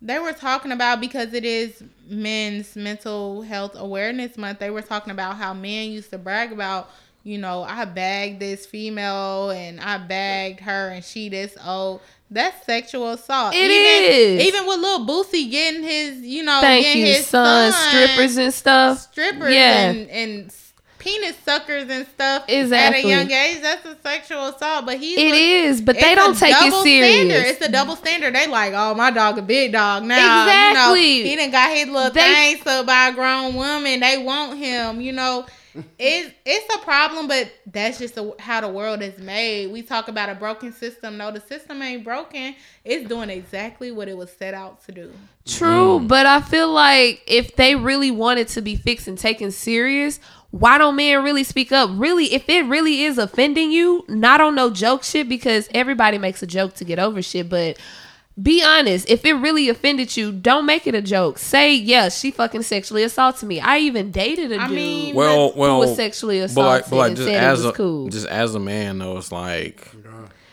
S1: they were talking about because it is men's mental health awareness month. They were talking about how men used to brag about, you know, I bagged this female and I bagged her and she this old. That's sexual assault.
S3: It
S1: even,
S3: is.
S1: Even with Lil Boosie getting his, you know,
S3: Thank
S1: getting
S3: you,
S1: his
S3: son.
S1: son
S3: Strippers and stuff.
S1: strippers
S3: Yeah.
S1: and, and penis suckers and stuff
S3: Exactly.
S1: at a young age. That's a sexual assault. But he's
S3: It
S1: look-
S3: is, but they don't take it
S1: double
S3: serious.
S1: Standard. It's a double standard. They like, oh, my dog a big dog now.
S3: Exactly.
S1: You know, he done got his little
S3: They-
S1: thing sucked by a grown woman. They want him. You know, it's it's a problem, but that's just the, how the world is made. We talk about a broken system. No, the system ain't broken. It's doing exactly what it was set out to do.
S3: True, mm. but I feel like if they really wanted to be fixed and taken serious, why don't men really speak up? Really, if it really is offending you, not on no joke shit, because everybody makes a joke to get over shit, but be honest. If it really offended you, don't make it a joke. Say, yeah, she fucking sexually assaulted me. I even dated a
S1: I
S3: dude
S1: mean,
S2: Well,
S3: who
S2: well,
S3: was sexually
S2: but
S3: assaulted
S2: like, but like
S3: and
S2: just
S3: said it
S2: as
S3: was
S2: a
S3: cool.
S2: just as a man though, it's like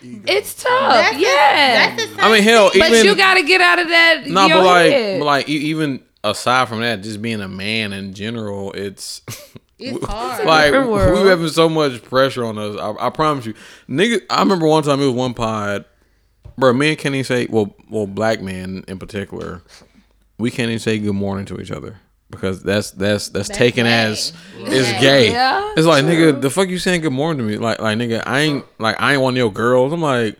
S3: it's tough,
S1: That's the-
S3: yeah.
S1: that's the
S2: I mean, hell,
S3: but
S2: even
S3: you gotta get out of that.
S2: no,
S3: your
S2: but like, but like e- even aside from that, just being a man in general, it's
S1: It's hard.
S2: like we having so much pressure on us. I, I promise you, nigga. I remember one time it was one pod, bro. Me and Kenny say, well, well, black men in particular, we can't even say good morning to each other because that's that's that's, taken
S1: gay.
S2: as it's gay.
S3: Yeah,
S2: it's like nigga, the fuck you saying good morning to me? Like like nigga, I ain't like I ain't one of your girls. I'm like.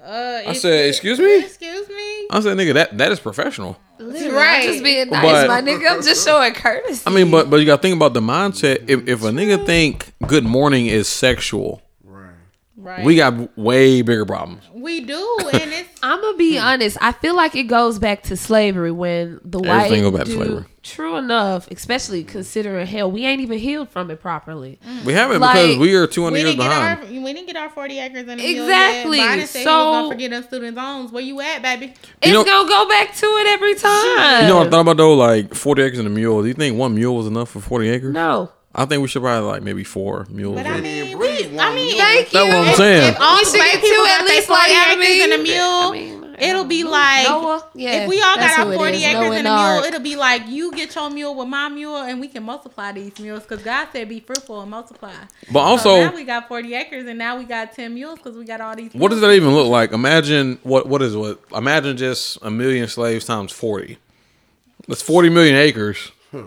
S1: Uh,
S2: I said, excuse me.
S1: Excuse me.
S2: I said, nigga, that that is professional.
S3: Literally,
S1: Right.
S3: I'm just being nice,
S2: But-
S3: my nigga. I'm just showing courtesy.
S2: I mean, but but you got to think about the mindset. If if a nigga think good morning is sexual,
S4: Right.
S1: Right.
S2: we got way bigger problems.
S1: we do, and it's
S3: I'm gonna be hmm. honest. I feel like it goes back to slavery when the white
S2: Everything go back to
S3: dude-
S2: slavery.
S3: True enough, especially considering hell, we ain't even healed from it properly. Hmm.
S2: We haven't
S3: Like,
S2: because we are 200
S1: we
S2: years
S1: didn't get
S2: behind.
S1: our we didn't get our forty acres in the
S3: Exactly.
S1: Mule yet. Biden said he was
S3: So-
S1: gonna forget us student loans. Where you at, baby?
S3: It's
S2: know-
S3: gonna go back to it every time.
S2: You know what I thought about though? Like 40 acres and a mule. Do you think one mule was enough for 40 acres?
S3: No.
S2: I think we should probably like maybe four mules.
S1: But I
S2: or-
S1: mean, we,
S4: one
S1: I mean.
S3: Thank you.
S2: That's what I'm saying.
S1: If all
S3: We
S1: the black people
S3: to
S1: got
S3: at
S1: their
S3: least
S1: 40
S3: like, I
S1: acres and a mule,
S3: I mean,
S1: it'll be like
S3: Noah? Yeah,
S1: if we all got our 40 acres
S3: Noah
S1: and a mule, it'll be like you get your mule with my mule, and we can multiply these mules because God said be fruitful and multiply.
S2: But
S1: So
S2: also,
S1: now we got 40 acres, and now we got 10 mules because we got all these.
S2: what does that even look like? Imagine what what is what? Imagine just a million slaves times 40. That's 40 million acres. Hmm.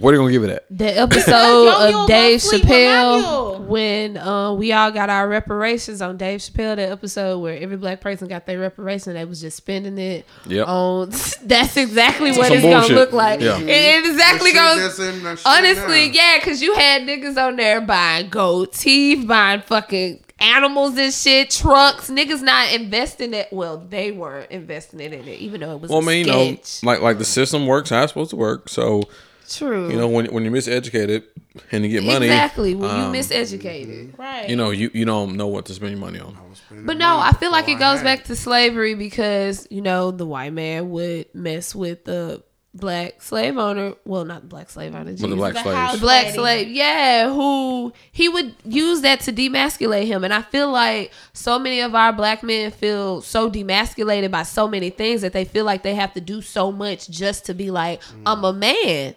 S2: What are you gonna give it at?
S3: The episode
S1: Yo,
S3: of Dave
S1: gonna sleep with my
S3: Chappelle when uh, we all got our reparations on Dave Chappelle. That episode where every black person got their reparation, they was just spending it
S2: Yep.
S3: on. That's exactly what
S2: Some
S3: it's
S2: bullshit.
S3: gonna look like.
S2: Yeah.
S3: It, it exactly goes.
S4: in
S3: Honestly,
S4: now.
S3: yeah, because you had niggas on there buying gold teeth, buying fucking animals and shit, trucks. Niggas not investing it. Well, they weren't investing it in it, even though it was
S2: Well,
S3: a
S2: I mean, you know, like like the system works how it's supposed to work. So
S3: True.
S2: you know, when when you're miseducated and you get money,
S3: exactly. When
S2: um,
S3: you miseducated.
S1: Right.
S2: you know, you you don't know what to spend your money on.
S3: But no, I feel like it goes back to slavery because you know the white man would mess with the black slave owner. Well, not the black slave owner.
S2: With the black
S1: The
S2: slaves.
S3: The black
S1: lady.
S3: slave, yeah, who he would use that to demasculate him. And I feel like so many of our black men feel so demasculated by so many things that they feel like they have to do so much just to be like, mm. I'm a man.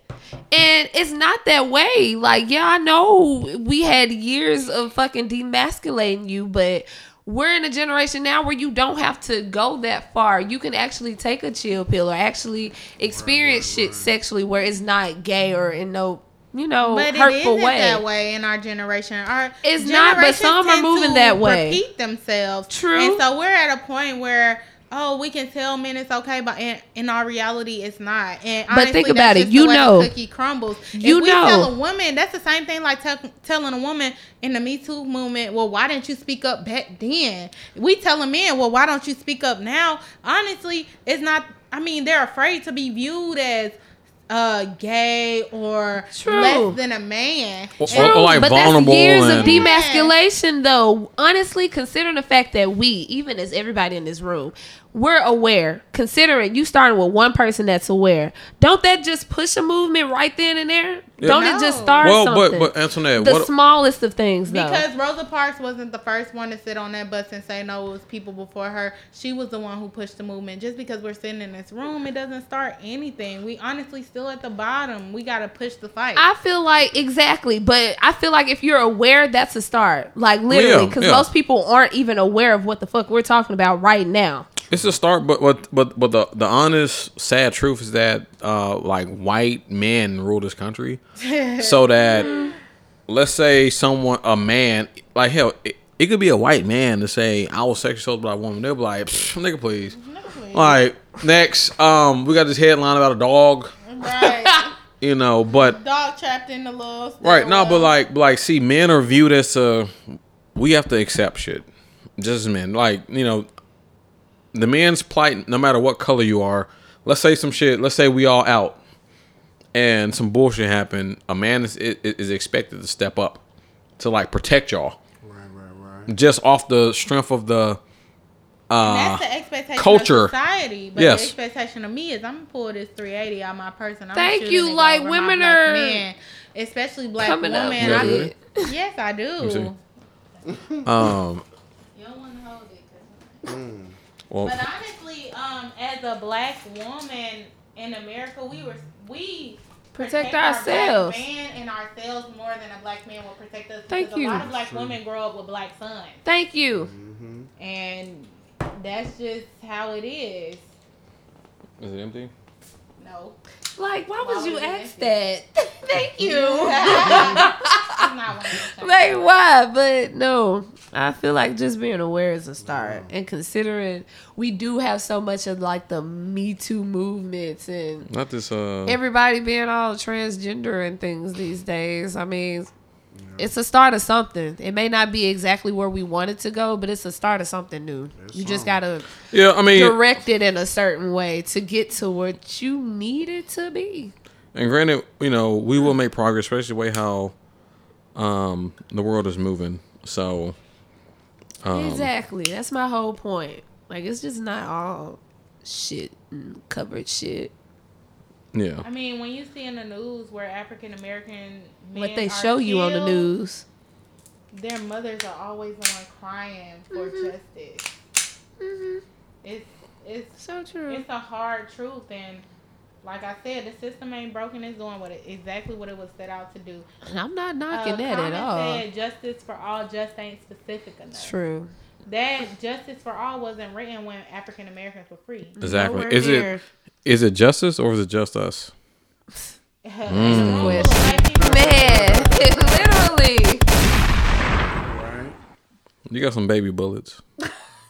S3: And it's not that way. Like, yeah, I know we had years of fucking demasculating you, but we're in a generation now where you don't have to go that far. You can actually take a chill pill or actually experience shit sexually where it's not gay or in no you know,
S1: But
S3: hurtful way.
S1: that way in our generation. Our
S3: It's not, but some are moving that way.
S1: Repeat themselves.
S3: True.
S1: And so we're at a point where oh, we can tell men it's okay, but in, in our reality, it's not. And
S3: But
S1: honestly,
S3: think
S1: that's
S3: about it. You know.
S1: cookie crumbles.
S3: You
S1: if we
S3: know.
S1: tell a woman, that's the same thing like tell, telling a woman in the Me Too movement. Well, why didn't you speak up back then? We tell a man, well, why don't you speak up now? Honestly, it's not. I mean, they're afraid to be viewed as uh gay or
S3: True.
S1: less than a man.
S2: Or-
S1: And-
S2: or, like
S3: but
S2: vulnerable
S3: that's years of
S2: and-
S3: demasculation, though. Honestly, considering the fact that we, even as everybody in this room, we're aware. Considering you starting with one person that's aware, don't that just push a movement right then and there? Don't it just start
S2: well,
S3: something?
S2: but but Antoinette,
S3: the
S2: what?
S3: smallest of things, though.
S1: Because Rosa Parks wasn't the first one to sit on that bus and say no, it was people before her. She was the one who pushed the movement. Just because we're sitting in this room, it doesn't start anything. We honestly still at the bottom. We gotta push the fight.
S3: I feel like exactly, but I feel like if you're aware, that's a start. Like literally,
S2: Yeah,
S3: because
S2: yeah.
S3: most people aren't even aware of what the fuck we're talking about right now.
S2: It's a start, but but but but the the honest, sad truth is that uh like white men rule this country, so that let's say someone a man like hell, it, it could be a white man to say I was sexually assaulted by a woman. They'll be like, nigga, please. Like next, um, we got this headline about a dog,
S1: right.
S2: you know, but
S1: Dog trapped in the little
S2: Right. No, but like, like, see, men are viewed as uh, we have to accept shit. Just men, like you know, the man's plight. No matter what color you are, let's say some shit. Let's say we all out, and some bullshit happened. A man is is, is expected to step up to like protect y'all,
S4: Right, right, right.
S2: just off the strength of the. Uh,
S1: that's the expectation
S2: culture.
S1: of society. But
S2: Yes.
S1: the expectation of me is I'm gonna pull this 380 out my person. I'm
S3: Thank
S1: shooting
S3: you,
S1: it
S3: like,
S1: over my
S3: women
S1: black
S3: are
S1: men, especially black
S3: coming up
S1: women.
S2: with
S1: I,
S3: it.
S1: yes, I do.
S2: see.
S1: You
S2: um.
S1: don't want to hold it. 'Cause-
S2: Well,
S1: But honestly, um, as a black woman in America, we were we
S3: Protect
S1: our
S3: ourselves.
S1: black man and ourselves more than a black man will protect us.
S3: Thank
S1: because
S3: you.
S1: A lot of black women grow up with black sons,
S3: Thank you.
S1: and that's just how it is.
S2: is it empty?
S1: No,
S3: Like, why
S1: Why
S3: would you
S1: would you
S3: ask
S1: ask
S3: that? Thank you.
S1: it's not one of those things.
S3: like why but no i feel like just being aware is a start and considering we do have so much of like the me too movements and
S2: Not this. Uh.
S3: everybody being all transgender and things these days i mean it's a start of something it may not be exactly where we wanted to go but it's a start of something new
S4: It's
S3: you just
S4: something.
S3: gotta
S2: yeah, I mean,
S3: direct it in a certain way to get to what you need it to be
S2: And granted, you know, we will make progress, especially the way how um, the world is moving. So, um,
S3: exactly. That's my whole point. Like it's just not all shit and covered shit.
S2: Yeah.
S1: I mean, when you see in the news where African American men.
S3: What they show you on the news.
S1: their mothers are always the one crying for
S3: Mm-hmm.
S1: justice. It's it's
S3: So true.
S1: it's a hard truth, and like I said, the system ain't broken. It's doing what it, exactly what it was set out to do.
S3: And I'm not knocking
S1: Uh,
S3: that at all.
S1: Said justice for all just ain't specific enough.
S3: True.
S1: That justice for all wasn't written when African Americans were free.
S2: Exactly.
S3: Nowhere
S2: Is
S3: near.
S2: it is it justice or is it just us?
S1: Mm.
S3: question. Man, literally.
S4: Right?
S2: You got some baby bullets.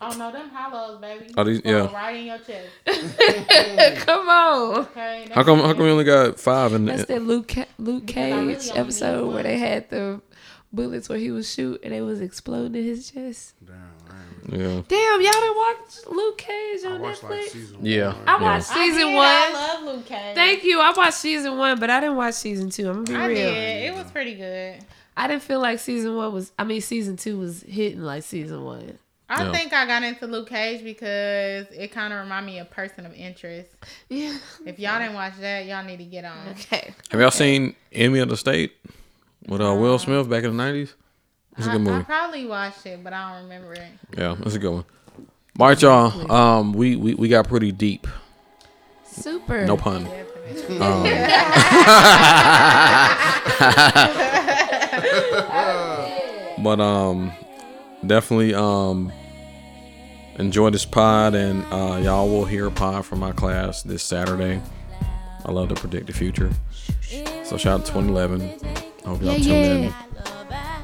S1: Oh no, them hollows, baby.
S2: Are these- yeah.
S1: Right in your chest.
S3: Come on.
S1: Okay.
S2: How come? How come we only got five? In
S3: That's
S2: the,
S3: that Luke Ca- Luke
S1: Because I really
S3: Cage episode where they had the bullets where he was shoot and it was exploding in his chest.
S4: Damn, I, ain't,
S2: yeah.
S3: Damn, y'all didn't watch Luke Cage
S4: I
S3: on
S4: watched like
S3: Netflix?
S4: season
S2: Yeah.
S4: one.
S3: I watched
S1: I
S3: season
S1: did,
S3: one.
S1: I love Luke Cage.
S3: Thank you. I watched season one, but I didn't watch season two. I'm gonna be
S1: I
S3: real.
S1: did. It was pretty good.
S3: I didn't feel like season one was. I mean, season two was hitting like season one.
S1: I
S2: Yeah.
S1: think I got into Luke Cage because it kind of reminded me of Person of Interest.
S3: Yeah.
S1: If y'all didn't watch that, y'all need to get on.
S3: Okay.
S2: Have y'all seen Enemy of the State with uh, Will Smith back in the nineties? It's a
S1: I,
S2: good movie.
S1: I
S2: movie.
S1: probably watched it, but I don't remember it.
S2: Yeah, that's a good one. All right, y'all. Um, we, we we got pretty deep.
S3: Super.
S2: No pun. Um, but um, definitely um, enjoy this pod, and uh, y'all will hear a pod from my class this Saturday.
S5: I love to predict the future. So shout out to 2011. I hope y'all
S2: Yeah,
S5: tune
S2: yeah.
S5: in.